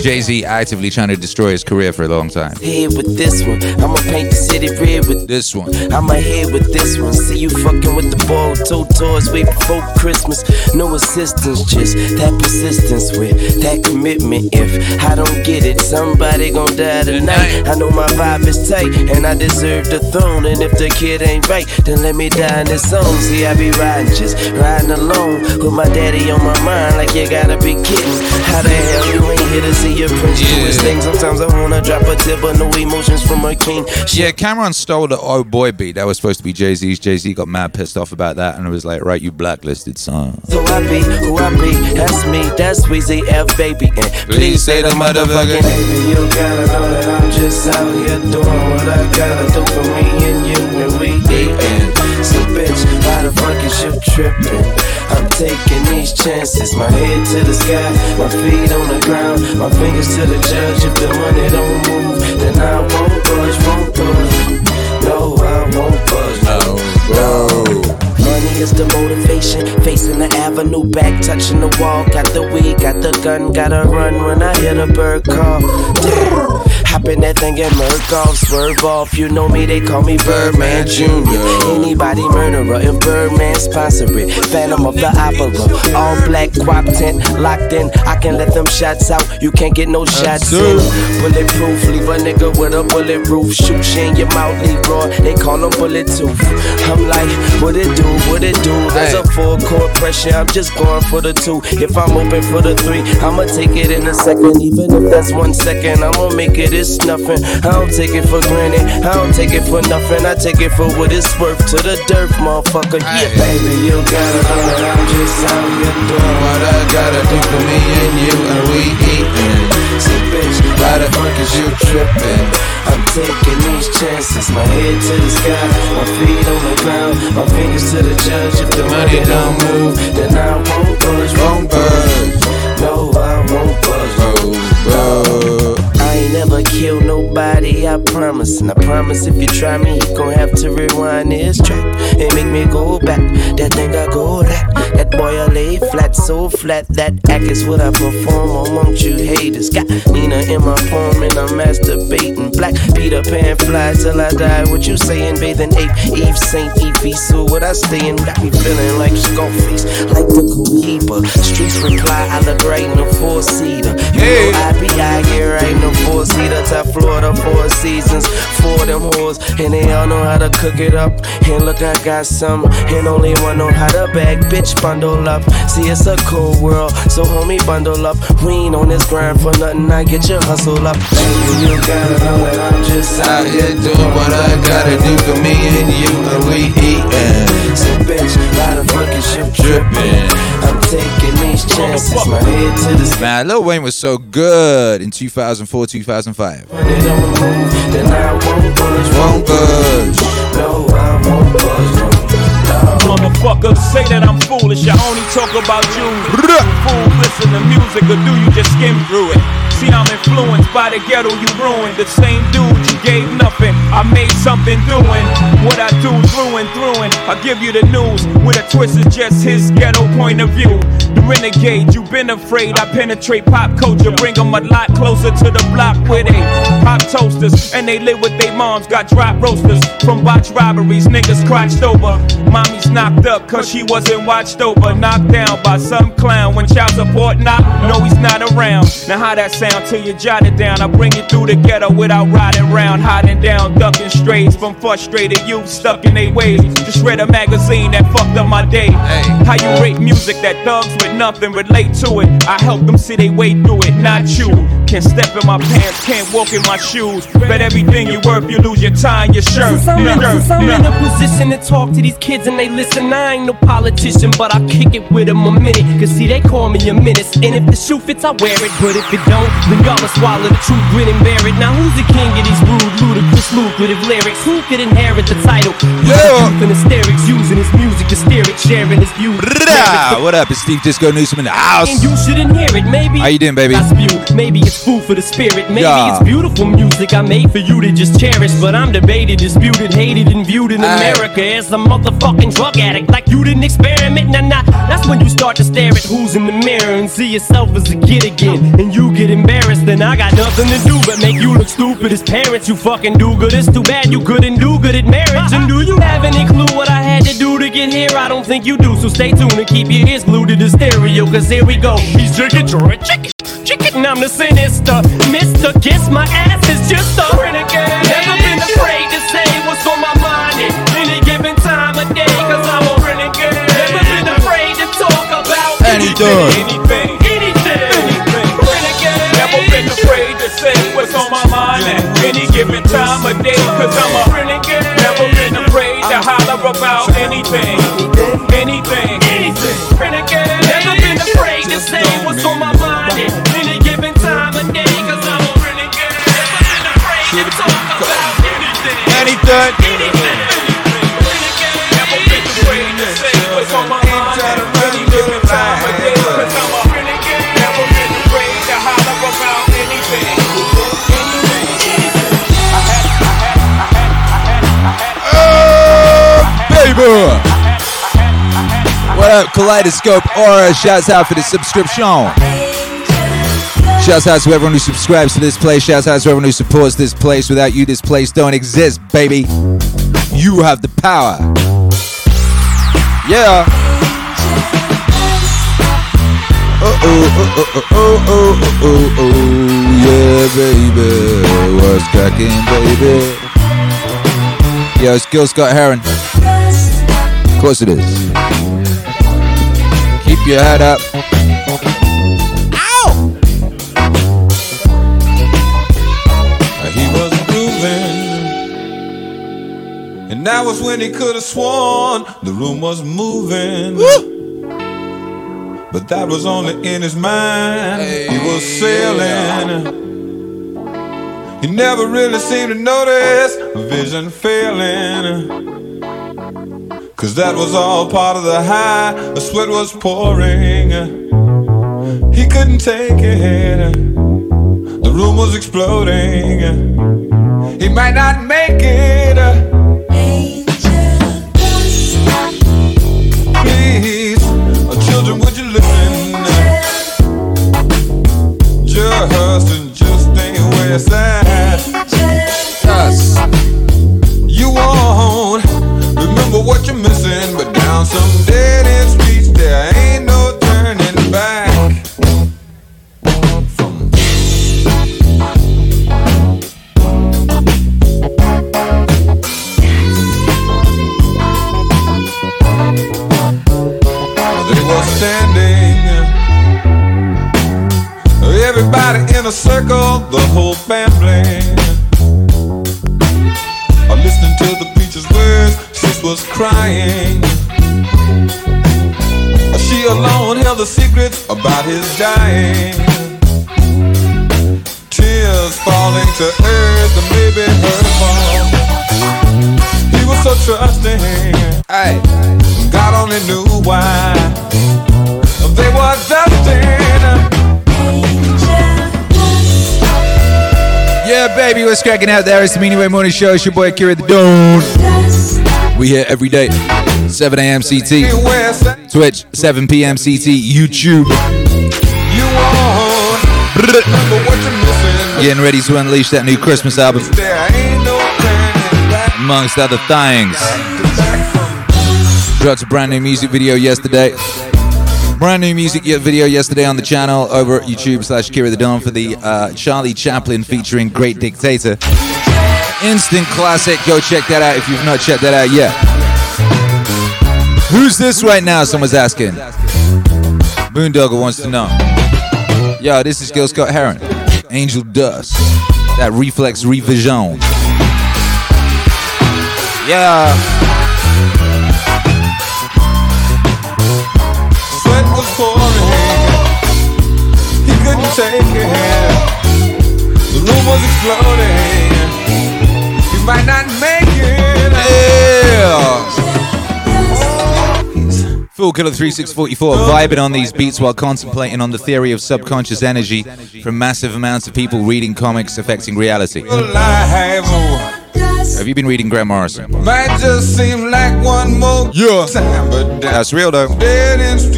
Jay Z actively trying to destroy his career for a long time. Head with this one. I'ma paint the city red with this one. I'ma head with this one. See you fucking with the ball. Two toys way before Christmas. No assistance, just that persistence with that commitment. If I don't get it, somebody gon' die tonight. I know my vibe is tight and I deserve the throne. And if the kid ain't right, then let me die in this song. See, I be riding, just riding alone with my daddy on my mind. Like you gotta be kidding. How the hell you ain't hit a see your prince do his thing. Sometimes I wanna drop a tip, but no emotions from a king. Yeah, Cam'ron stole the Oh Boy beat. That was supposed to be Jay Z's. Jay Z got mad pissed off about that and it was like, right, you blacklisted son. So I be who I be, that's me, that's Weezy F baby. And please say the motherfucking baby, you gotta know that I'm just out here doing what I gotta do for me and you and we eatin'. So bitch, why the fuck is you trippin'? I'm taking these chances, my head to the sky, my feet on the ground, my fingers to the judge. If the money don't move, then I won't budge, won't budge. No, I won't budge. No, no. Money is the motivation. Facing the avenue, back touching the wall. Got the weed, got the gun, gotta run when I hear the bird call. Damn. Hop in that thing and murk off, swerve off. You know me, they call me Birdman Jr. Anybody murderer, if Birdman sponsor it. Phantom of the Opera, all black quap tent, locked in. I can let them shots out, you can't get no shots in. Bulletproof, leave a nigga with a bullet roof. Shoot you in your mouth, raw. They call them bullet tooth. I'm like, what it do, what it do? There's a full court pressure, I'm just going for the two. If I'm open for the three, I'ma take it in a second. Even if that's one second, I'ma make it, it's nothing. I don't take it for granted, I don't take it for nothing. I take it for what it's worth to the dirt, motherfucker. Yeah, baby, you gotta know that I'm just out here doing what I gotta do for me and you, and we eatin'. So bitch, why the fuck is you trippin'? I'm taking these chances, my head to the sky, my feet on the ground, my fingers to the judge. If the money don't move, then I won't budge, won't budge. No, I won't budge. Oh. Never killed nobody, I promise. And I promise if you try me, you gon' have to rewind this track and make me go back. That thing I go that. That boy I lay flat, so flat. That act is what I perform amongst you haters. Got Nina in my palm and I'm masturbating. Black Peter Pan fly till I die. What you saying? Bathing ape, Eve Saint Evie. So what I stay in got me feeling like Scarface, like the Cohiba. Streets reply, I look right in the four seater. You know I be out here right in the four seater. Top Florida, four seasons, four them whores. And they all know how to cook it up. And look, I got some. And only one know how to bag. Bitch, bundle up. See, it's a cool world. So, homie, bundle up. We ain't on this grind for nothing. I get your hustle up. Baby, you gotta know that I'm just out here doing what I gotta do for me and you. And we eatin'. So, bitch, why the fuck is you trippin'? I'm taking these chances. My head to the Man, Lil Wayne was so good in 2004, 2005. Then I won't budge. Won't budge. No, I won't budge. Motherfuckers say that I'm foolish. I only talk about you. Fool, listen to music, or do you just skim through it? See, I'm influenced by the ghetto you ruined. The same dude you gave nothing. I made something doing what I do through and through. And I give you the news with a twist is just his ghetto point of view. The renegade, you've been afraid. I penetrate pop culture, bring them a lot closer to the block where they pop toasters and they live with their moms. Got drop roasters from botch robberies, niggas crotched over. Mommy's knocked up cause she wasn't watched over. Knocked down by some clown when child support knock. No, he's not around. Now, how that sound till you jot it down? I bring you through the ghetto without riding round, hiding down, ducking strays from frustrated youth stuck in their ways. Just read a magazine that fucked up my day. How you rate music that thugs with nothing relate to it? I help them see they way through it, not you. Can't step in my pants, can't walk in my shoes. Bet everything you worth, you lose your tie and your shirt. Since I'm, in, Shirt, since I'm in a position to talk to these kids and they listen, I ain't no politician, but I kick it with them a minute. Cause see, they call me a menace. And if the shoe fits, I wear it. But if it don't, then y'all must swallow the truth, grin and bear it. Now, who's the king of these rude, ludicrous, lucrative lyrics? Who could inherit the title? Yeah. And hysterics, using his music to steer it, sharing his views. What up? It's Steve Disco Newsom in the house. And you shouldn't hear it. Maybe How you doing, baby? I spew. Maybe it's food for the spirit. Maybe Yeah. it's beautiful music I made for you to just cherish. But I'm debated, disputed, hated, and viewed in America as a motherfucking drug addict. Like you didn't experiment. Nah, nah. That's when you start to stare at who's in the mirror and see yourself as a kid again. And you get embarrassed. Then I got nothing to do but make you look stupid as parents. You fucking do good. It's too bad you couldn't do good at marriage. And do you have any clue what I had to do to get here? I don't think you do. So stay tuned and keep your ears glued to the stereo. Cause here we go. He's chicken, chicken, chicken. I'm the sinister. Mister, kiss my ass is just a renegade. Never Anything, anything. Renegade. Never been afraid to say what's on my mind at any given time of day. Cause I'm a renegade. Never been afraid to holler about anything. What up, Kaleidoscope Aura? Shouts out for the subscription. Shouts out to everyone who subscribes to this place. Shouts out to everyone who supports this place. Without you, this place don't exist, baby. You have the power. Yeah. Oh oh oh oh oh oh oh oh yeah, baby. What's cracking, baby? Yo, it's Gil Scott Heron. Of course it is. Keep your head up. Ow! He was grooving. And that was when he could have sworn the room was moving. But that was only in his mind. he was sailing. He never really seemed to notice vision failing. Cause that was all part of the high. The sweat was pouring. He couldn't take it. The room was exploding. He might not make it. Please, uh, children, would you listen? Just and just ain't where it's at. About his dying. Tears falling to earth, and maybe her fall. He was so trusting. Hey, God only knew why. They were destined. Yeah, baby, what's cracking out there? It's the Meaningwave Morning Show. It's your boy Akira the Don. We here every day, 7 a.m. CT, Twitch, 7 p.m. CT, YouTube. Getting ready to unleash that new Christmas album, amongst other things. Dropped a brand new music video yesterday. Brand new music video yesterday on the channel over at YouTube slash Akira the Don for the uh, Charlie Chaplin featuring Great Dictator. Instant classic. Go check that out if you've not checked that out yet. Who's this right now? Someone's asking. Boondoggle wants to know. Yo, this is Gil Scott Heron. Angel Dust. That reflex revision. Yeah. Full Killer 3644 vibing on these beats while contemplating on the theory of subconscious energy from massive amounts of people reading comics affecting reality. Have you been reading Grant Morrison? Might just seem like one more Yeah. time, but That's real though.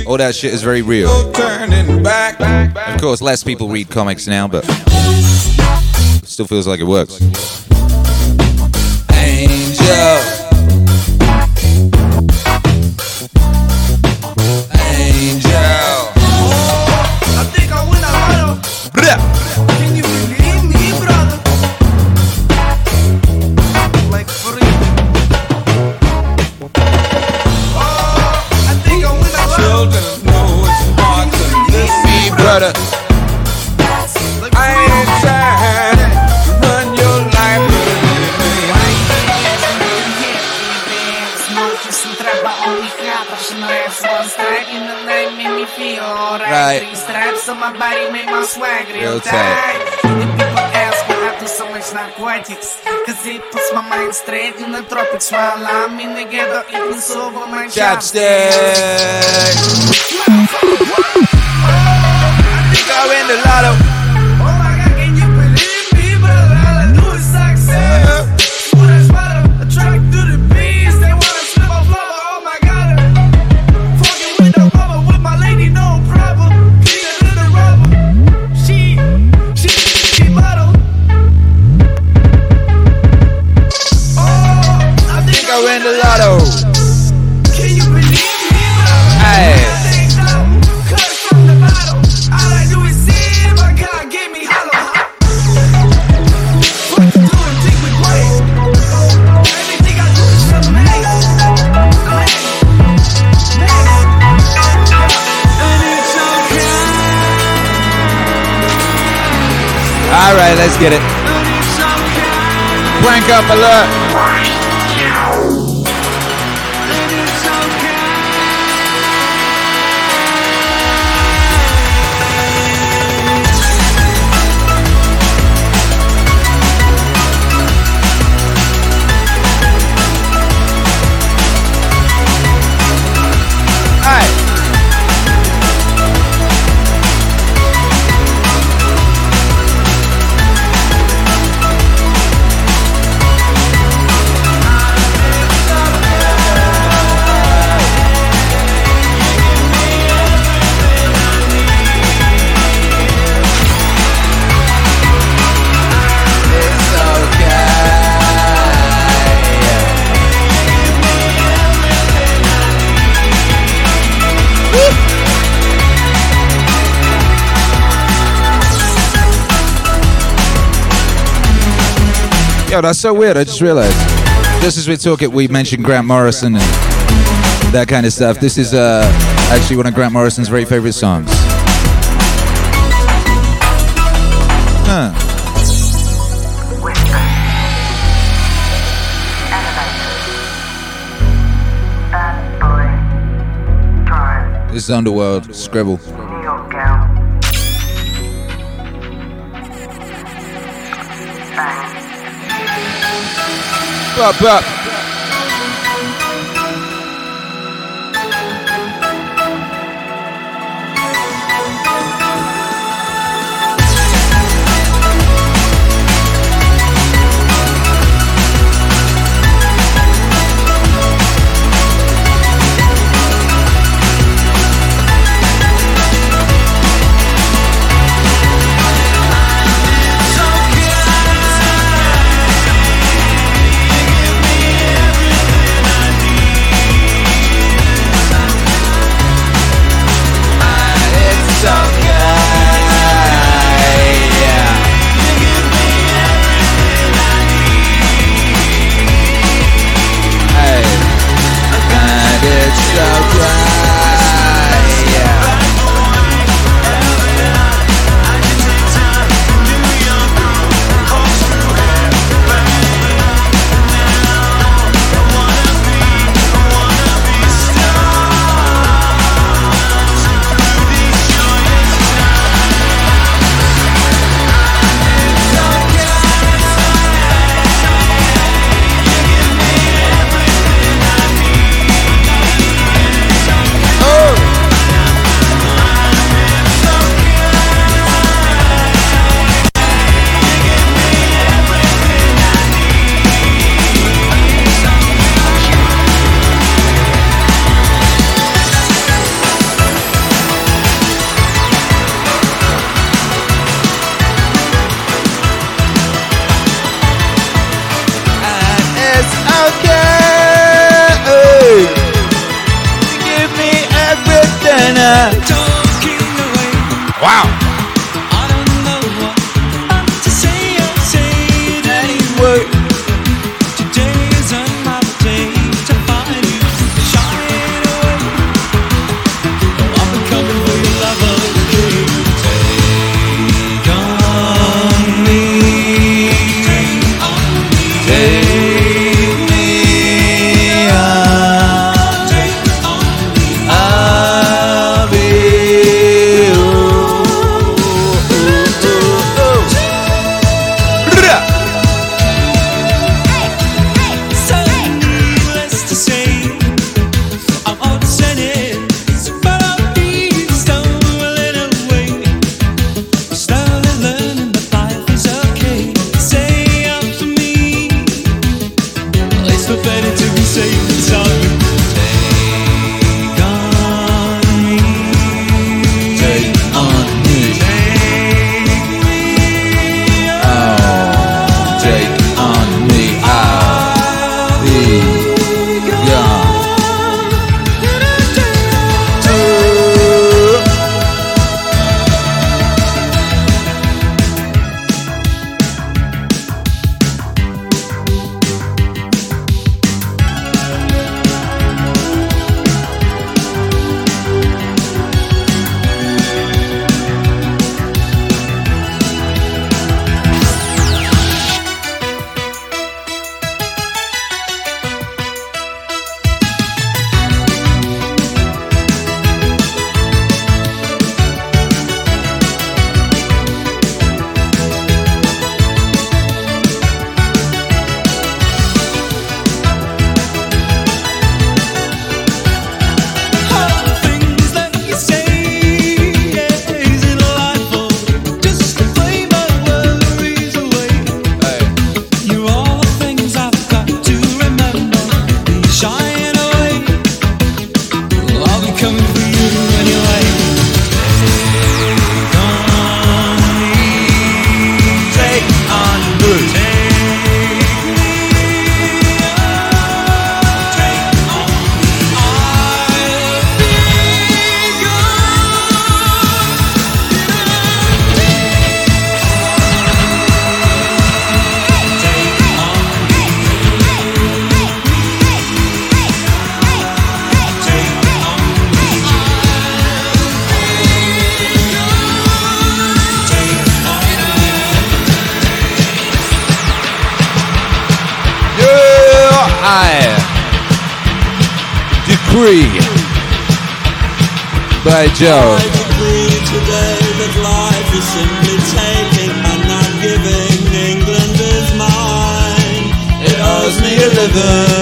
All that shit is very real. no turning back. Of course, less people read comics now, but still feels like it works. Angel. powder. I ain't trying to run your life. Right. Three straps on my body make my swag real, real tight. And people ask me I do so much narcotics. Cause it puts my mind straight in the tropics while I'm in the ghetto eating sober my chopsticks. Go in the lotto. Let's get it. Crank up alert. Yo, that's so weird. I just realized. Just as we talk it, we mentioned Grant Morrison and that kind of stuff. This is uh, actually one of Grant Morrison's very favorite songs. Huh. This is Underworld, Scribble. Up, up. G.I. Joe. It owes me a living.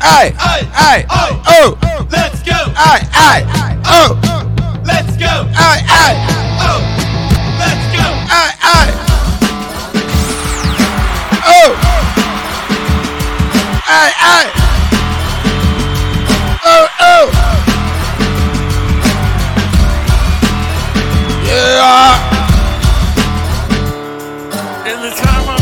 I, I, I, oh, oh, let's go. I, I, oh, let's go. I, I, oh, let's go. I, I, oh, I, I, oh, oh. Yeah. In the time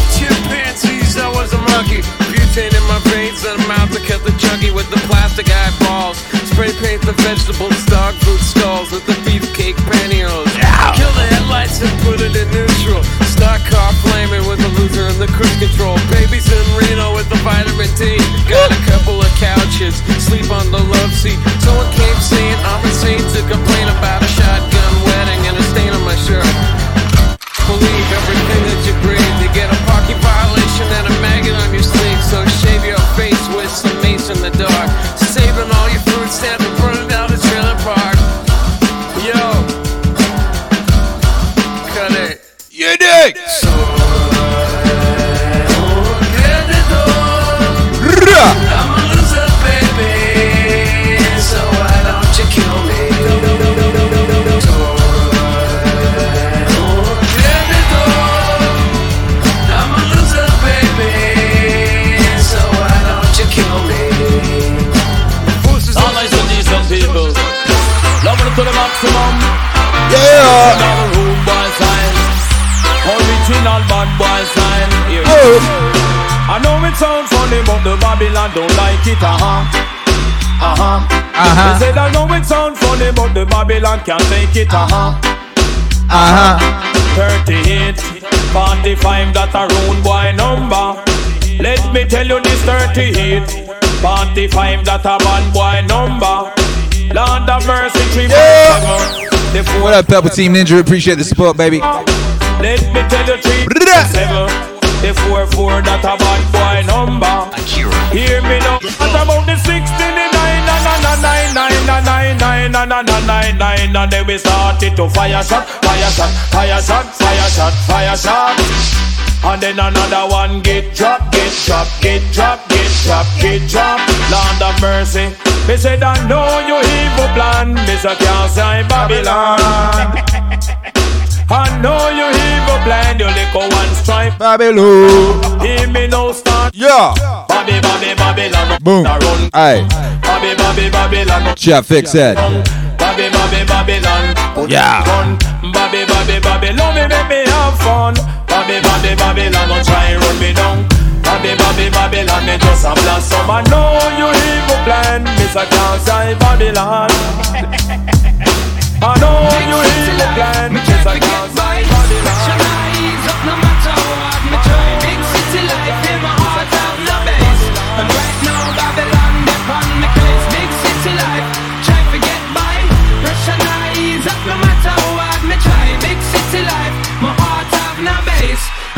Snuggie with the plastic eyeballs. Spray paint the vegetables, dog food stalls with the beefcake pantyhose. Ow. Kill the headlights and put it in neutral. Stock car flaming with the loser and the cruise control. Babies in Reno with the vitamin D. Got a couple of couches, sleep on the love seat. Someone came saying I'm insane to complain about a shotgun wedding and a stain on my shirt. Original bad boy sign. Yeah. Oh. I know it sounds funny, but the Babylon don't like it. Uh huh. Uh huh. Uh-huh. They said I know it sounds funny, but the Babylon can't take it. Uh huh. Uh huh. 38, 45, that's a rude boy number. Let me tell you this 38, 45, that a bad boy number. Lord of mercy, three yeah five, seven. The four, What up, Purple Team Ninja? Appreciate the support, baby. let me tell you three, seven. The four, four, that a bad boy number. Hear me now. What about the 69, na na na nine, nine, and then we started to fire shot, fire shot, fire shot, fire shot, fire shot. And then another one get drop, get drop, get drop, get drop, get drop. Land of mercy. Me said I know you evil plan. Me say can't say Babylon. I know you evil plan. You little one stripe. Babylon. Hear me now start. Yeah. Babby, Babby, Babylon. Boom. Aye. Babby, Babby, Babylon. Chat fix that. Babby, Babby, Babylon. Yeah. it on. Babby, Babby, Babylon. Me make me have fun. Babby, Babby, Babylon. Don't try run me down. Babby, Babylon. Me just a blast. Some I know you evil plan. Miss say Babylon. I know you evil plan. Miss say Babylon.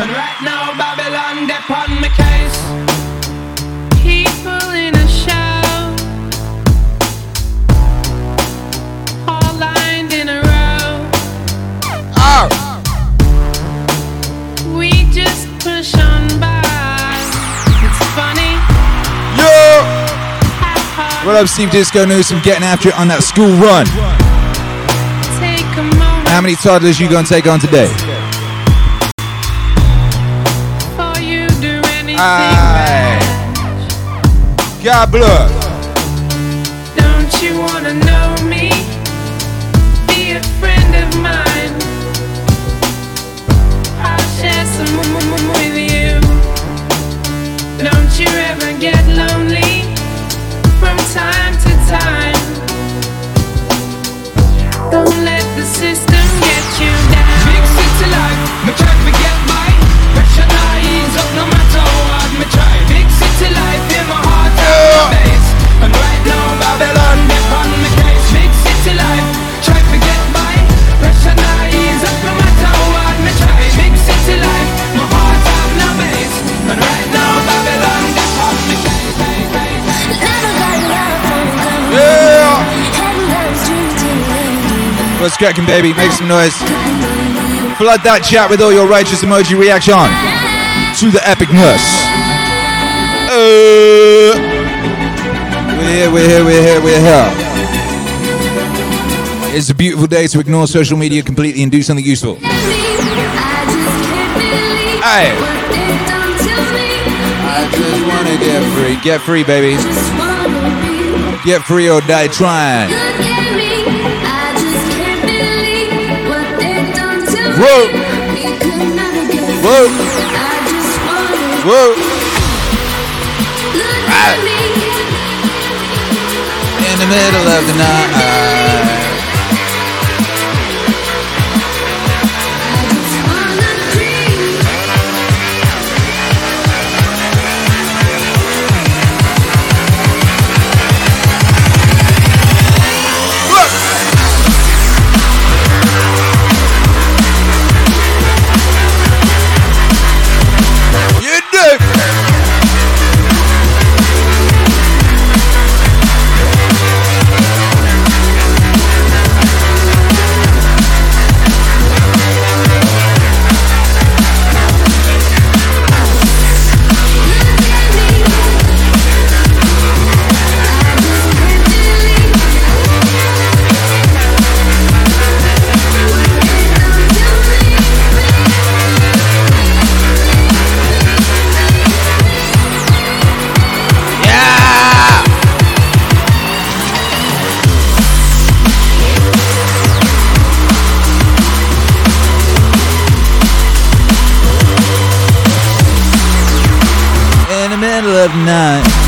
And right now Babylon they're on my case People in a show, all lined in a row. Oh. We just push on by. It's funny. Yo! What up, Steve Disco Newsom? Getting after it on that school run. Take a How many toddlers you gonna take on today? God bless. Don't you wanna know me? What's cracking, baby? Make some noise. Flood that chat with all your righteous emoji reaction to the epicness. Uh, we're here, we're here, we're here, we're here. It's a beautiful day to ignore social media completely and do something useful. Hey. I just wanna get free. Get free, baby. Get free or die trying. Whoa. Whoa. Whoa. Ah. In the middle of the night. Of night.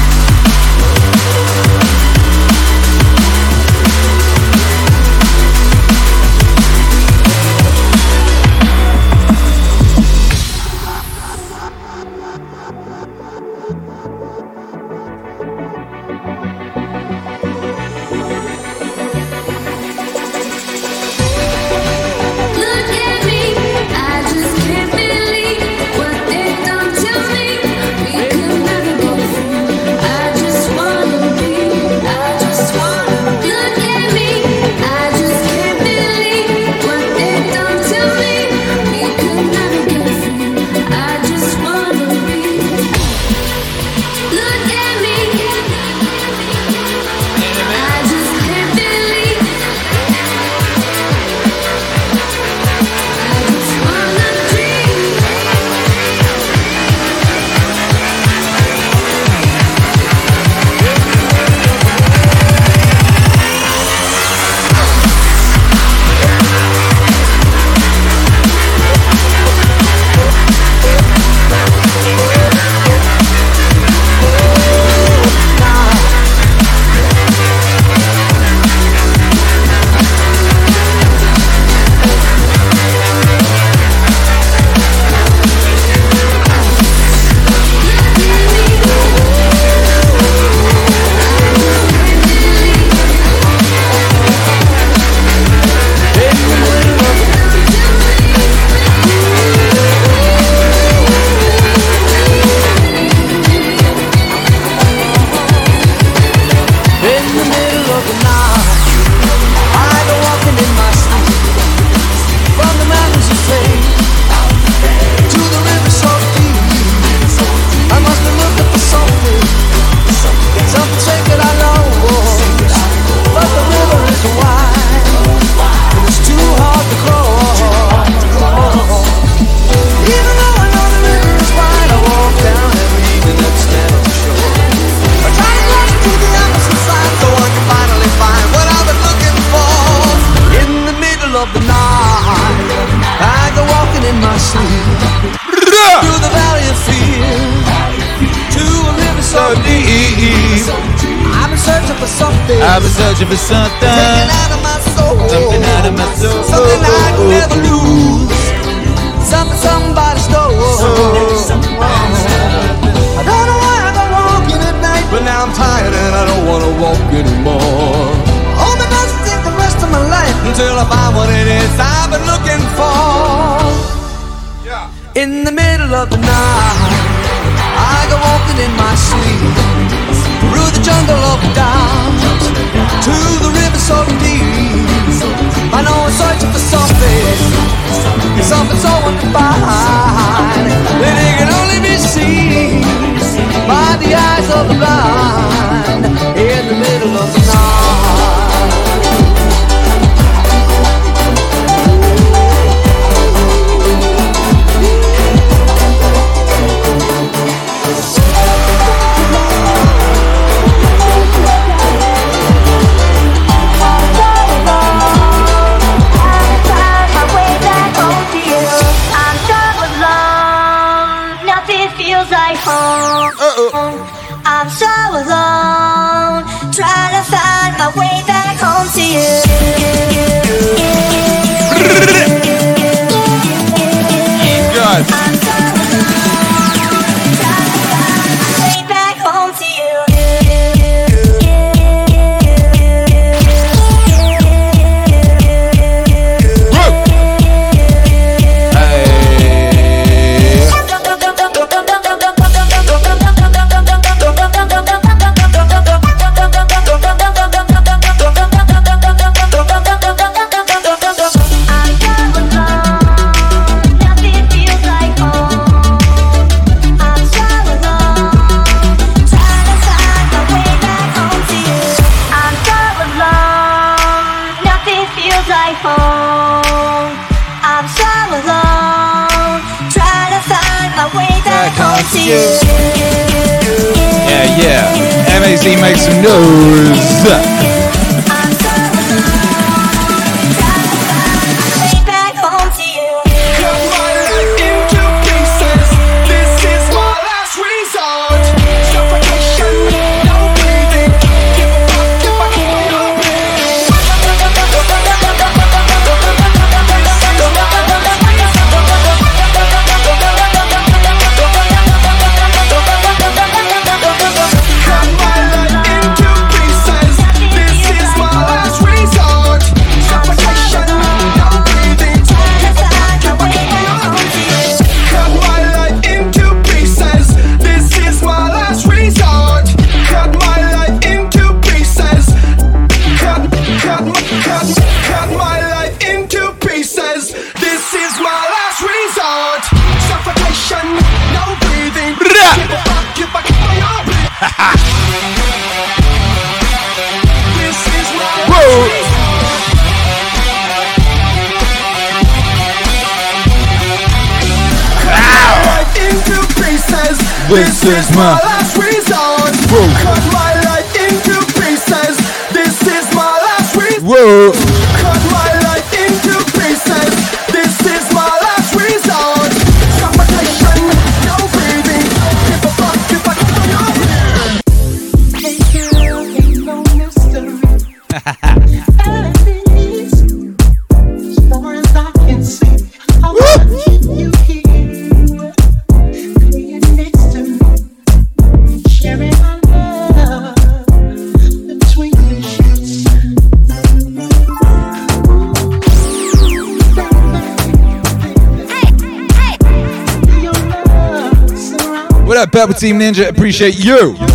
Is my Pebble Team Ninja? Appreciate you.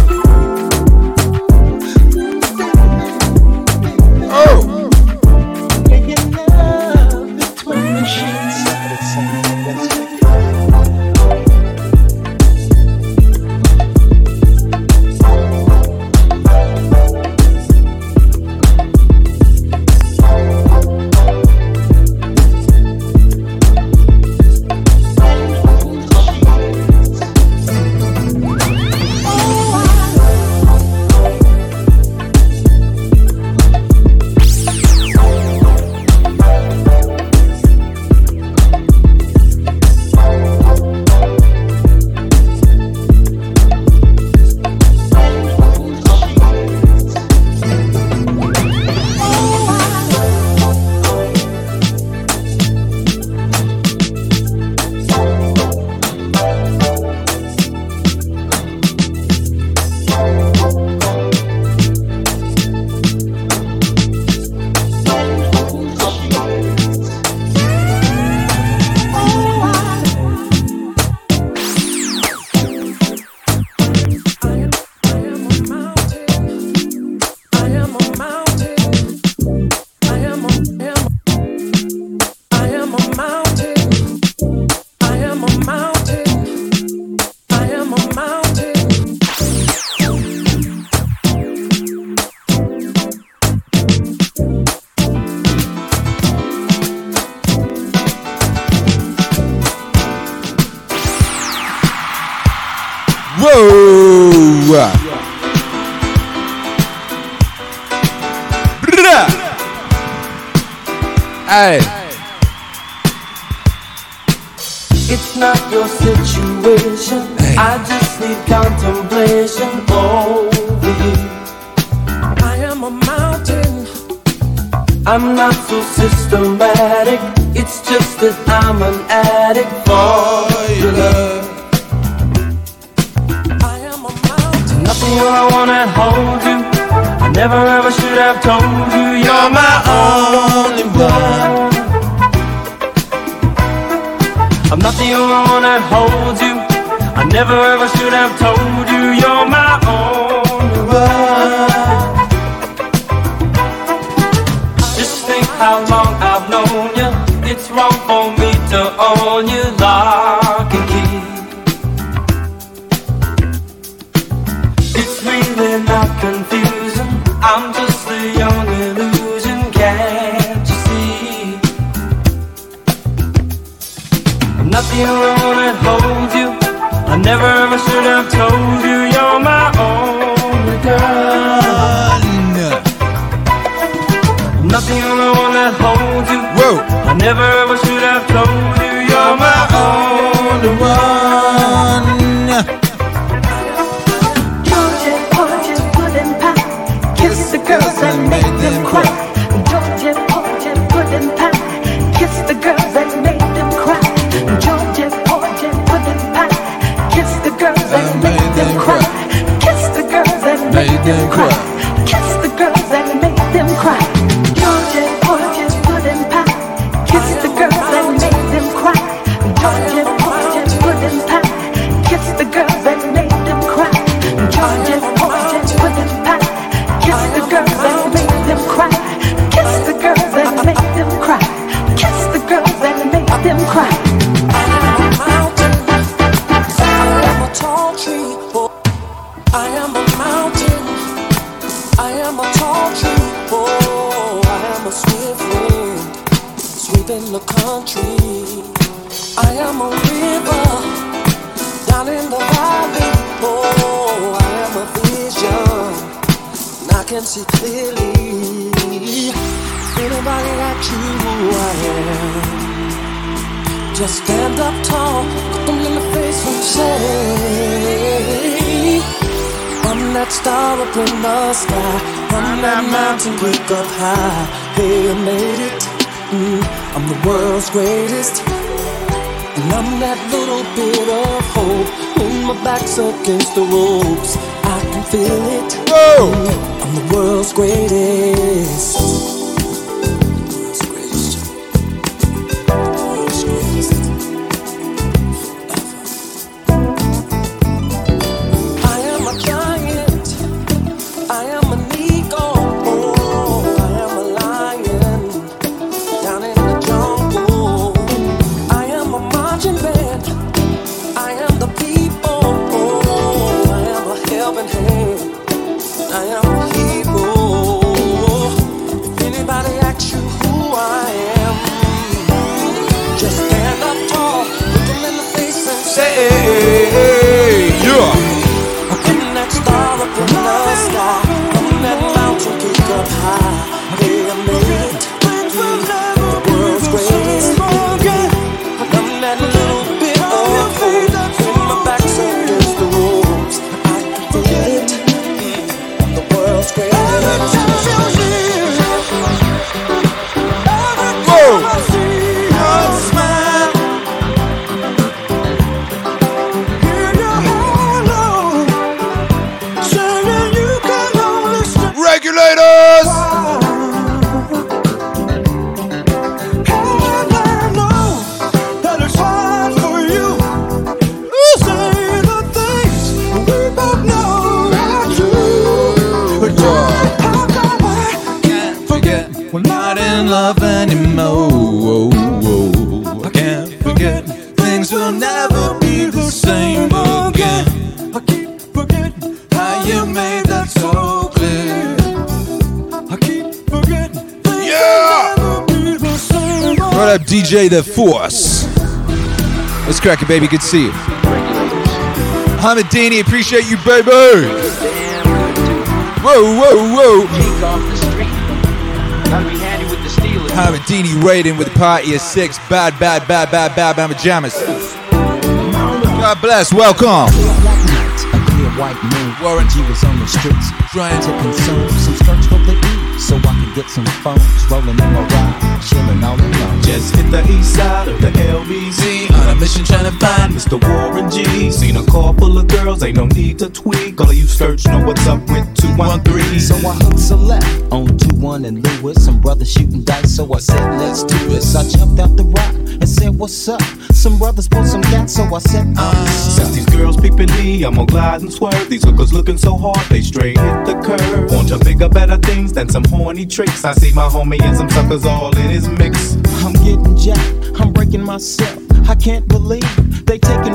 Back's against the ropes. I can feel it. Mm, I'm the world's greatest. The Force? Let's crack it, baby. Good to see you. Hamadini, appreciate you, baby. Whoa, whoa, whoa. Hamadini raiding with a party of six. Bad, bad, bad, bad, bad, bad pajamas. God bless. Welcome. White moon. Warren G was on the streets trying to consume some skirts for the E, so I could get some phones rolling in my ride, chilling all alone. Just hit the east side of the LBC on a mission trying to find Mr. Warren G. Seen a car full of girls, ain't no need to tweak. All of you search know what's up with 213. So I hooked select on 2 1 and Lewis. Some brothers shooting dice, so I said, let's do this. I jumped out the rock and said, what's up? Some brothers pulled some gas, so I said, uh. Since these girls peeping me, I'm gonna glide and swerve. These hookers looking so hard, they straight hit the curve. Want to bigger, better things than some horny tricks. I see my homie and some suckers all in his mix. I'm getting jacked, I'm breaking myself. I can't believe they taking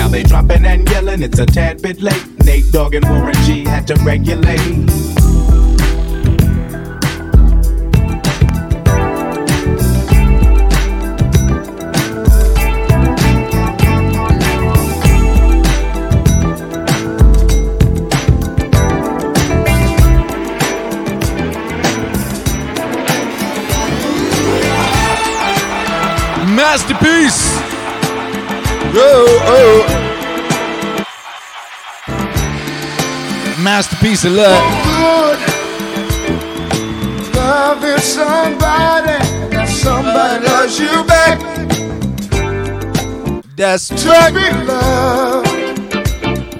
Now they dropping and yelling, it's a tad bit late. Nate Dogg and Warren G had to regulate. Masterpiece. Whoa, oh. Masterpiece alert. Oh, good. Loving somebody, and somebody loves you back. That's to be loved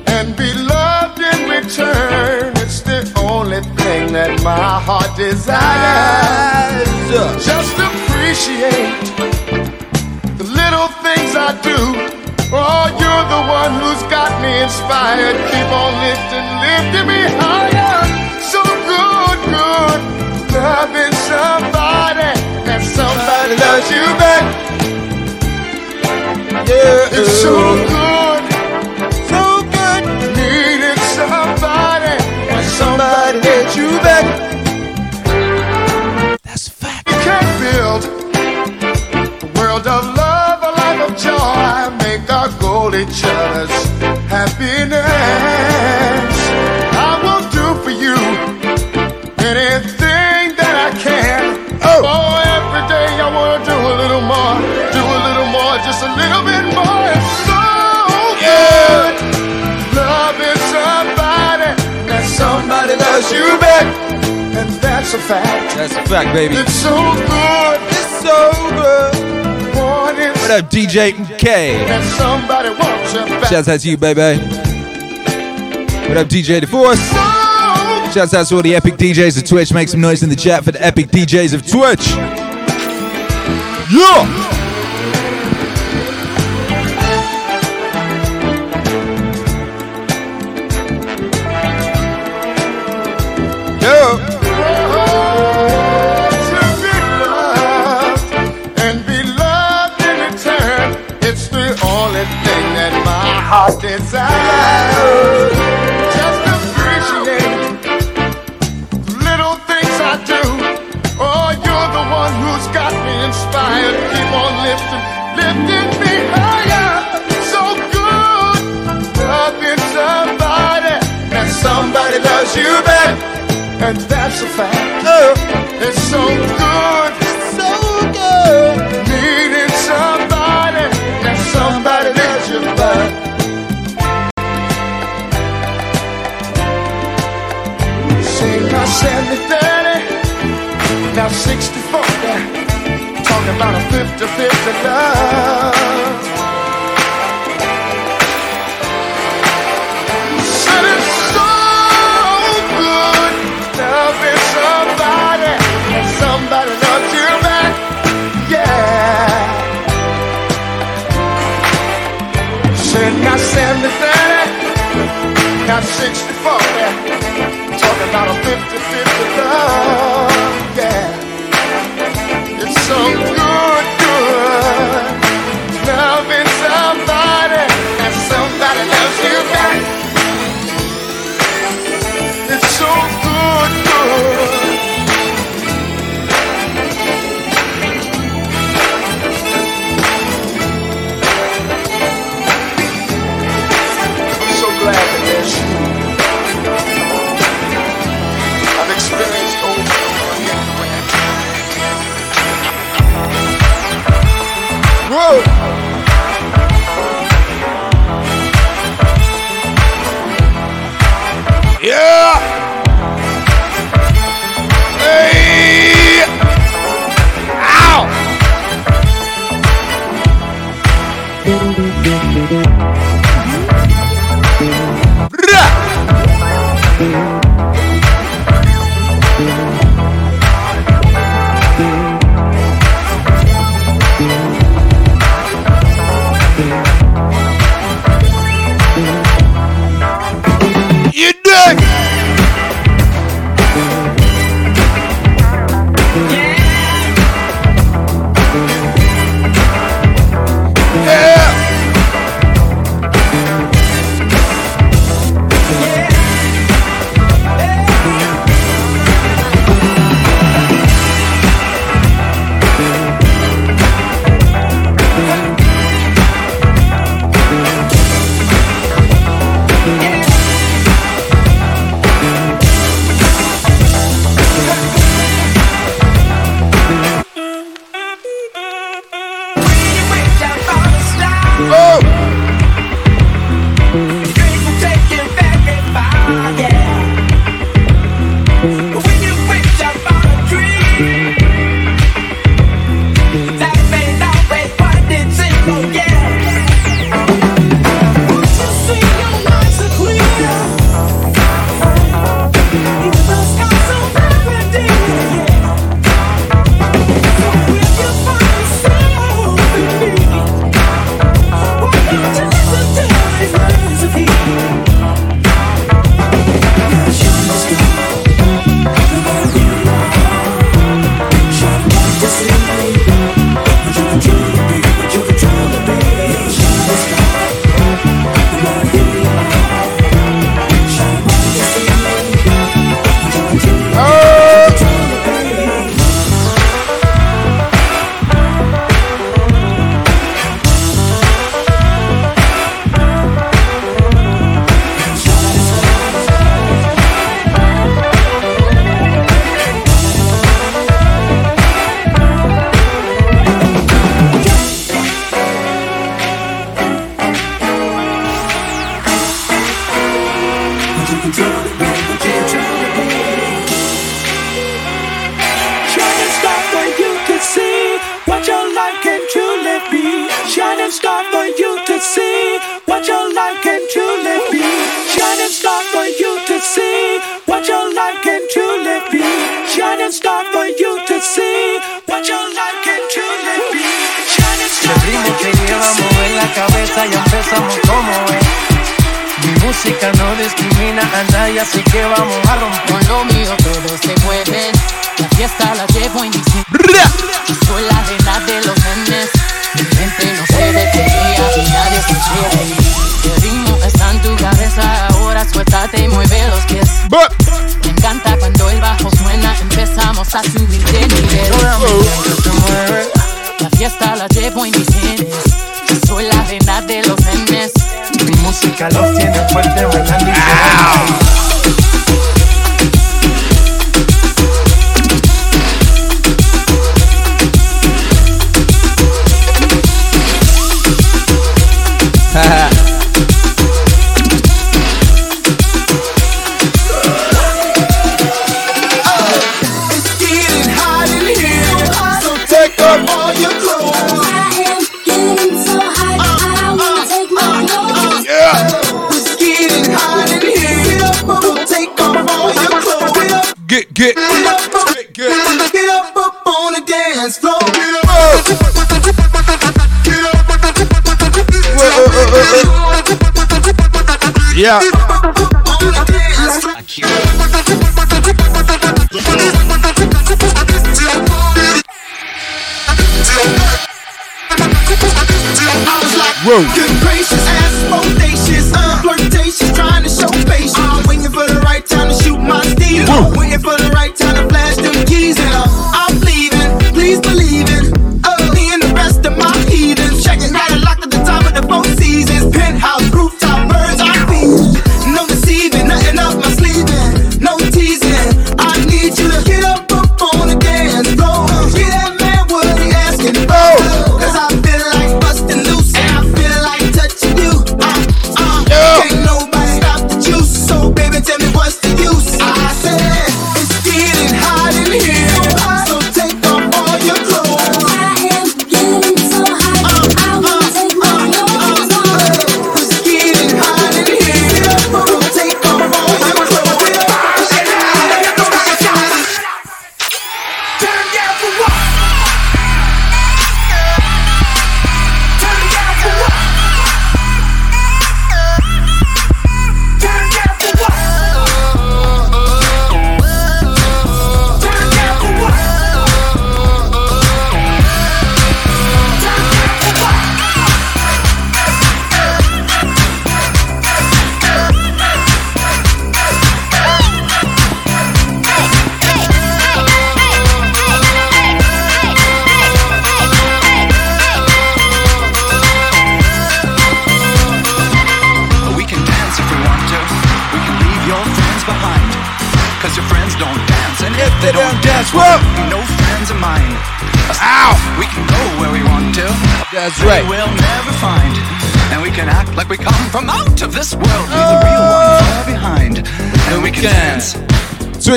and be loved in return. It's the only thing that my heart desires. Just appreciate the little things I do. Oh, you're the one who's got me inspired. Keep on lifting, lifting me higher. So good, good. Loving somebody and somebody loves you back. Yeah, it's so good. So good. Needing somebody and somebody loves you back. That's fact. You can't build a world of love joy. Make our goal each other's happiness. I will do for you anything that I can. Oh, every day I wanna do a little more, do a little more, just a little bit more. It's so good. Loving somebody, that somebody loves you back, and that's a fact. That's a fact, baby. It's so good. It's so good. What up, DJ K? that somebody wants. Shouts out to you, baby. What up, DJ DeForce? Shouts out to all the epic DJs of Twitch. Make some noise in the chat for the epic DJs of Twitch. Yeah!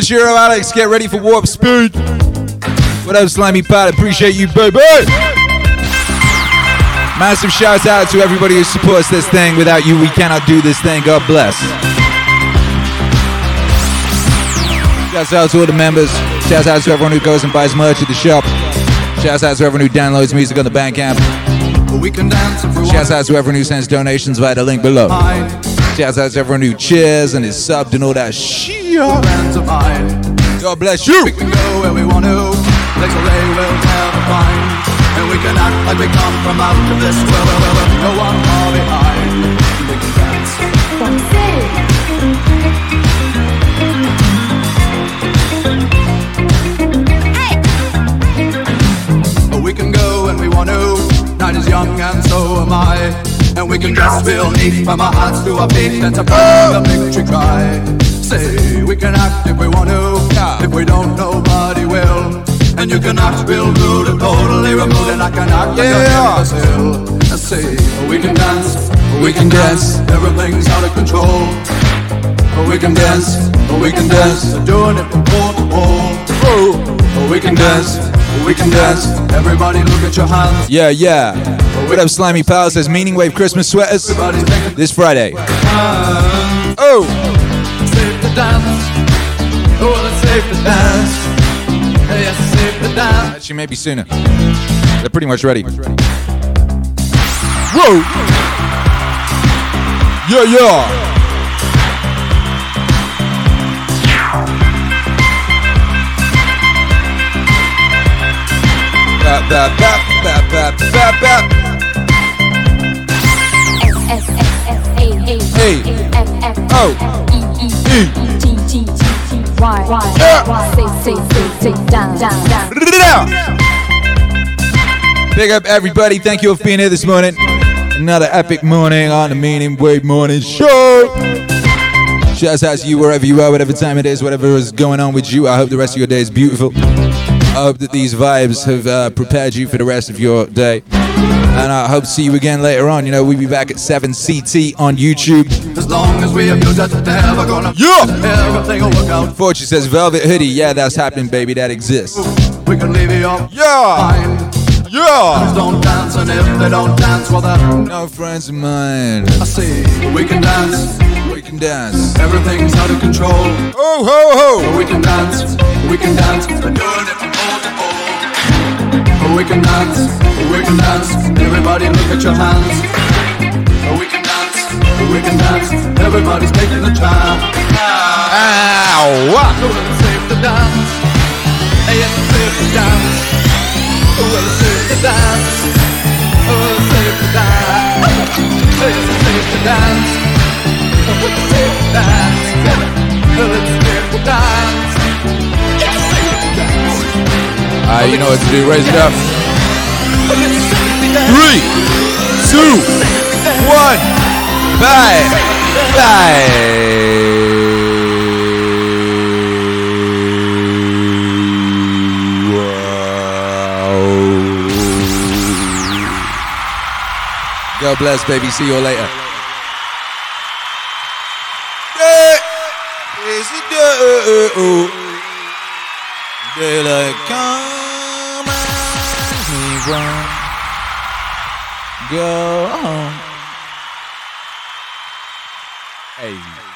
Hero Alex, get ready for Warp Speed. What up, Slimy Pat? Appreciate you, baby. Massive shout out to everybody who supports this thing. Without you, we cannot do this thing. God bless. Shouts out to all the members. Shouts out to everyone who goes and buys merch at the shop. Shouts out to everyone who downloads music on the Bandcamp. Shouts out to everyone who sends donations via the link below. Shouts out to everyone who cheers and is subbed and all that shit. Friends of mine. God bless you. We can go where we want to. Place where they will never find. And we can act like we come from out of this world. No one far behind. We can dance. We can go when we want to. Night is young and so am I. And we can just feel neat from our hearts to our feet. That's a the victory cry. Say we can act if we want to. If we don't, nobody will. And you can act real good and totally removed. And I can act like Yeah. a imbecile. I say we can dance. We can dance. Everything's out of control. We can dance. We can dance. Doing it from pole to pole. We can dance. We can dance. Everybody look at your hands. Yeah, yeah. What up, Slimy Pals? There's Meaningwave Christmas sweaters this Friday. Oh! Dance. Oh, it's safe to dance. Yes, it's safe to dance. Actually, maybe sooner. They're pretty much ready. Whoa. Yeah, yeah. Bap, bap, bap, bap, bap, bap, bap. Big up everybody. Thank you for being here this morning. Another epic morning on the Meaningwave Morning Show. Shouts out to you wherever you are, whatever time it is, whatever is going on with you. I hope the rest of your day is beautiful. I hope that these vibes have uh, prepared you for the rest of your day. And I hope to see you again later on. You know, we'll be back at 7 CT on YouTube. As long as we abuse it, never gonna. Yeah! Everything will work out. Fortune says Velvet Hoodie. Yeah, that's happening, baby. That exists. We can leave you up. Yeah! Yeah! Friends don't dance, and if they don't dance, well, they're no friends of mine. I see. We can dance. Can dance. Everything's out of control. Oh, ho, ho! We can dance. We can dance. We're doing it from pole to pole. We can dance. We can dance. Everybody look at your hands. We can dance. We can dance. Everybody's taking a chance. Ow! So it's safe to dance. Hey, it's safe to dance. Oh, it's safe to dance. Oh, it's safe to dance. Hey, it's safe to dance. Alright, you know what to do. Raise it up. Three, two, one. Bye. Bye. God bless, baby. See you later. Daylight come and we run. Go home. Hey.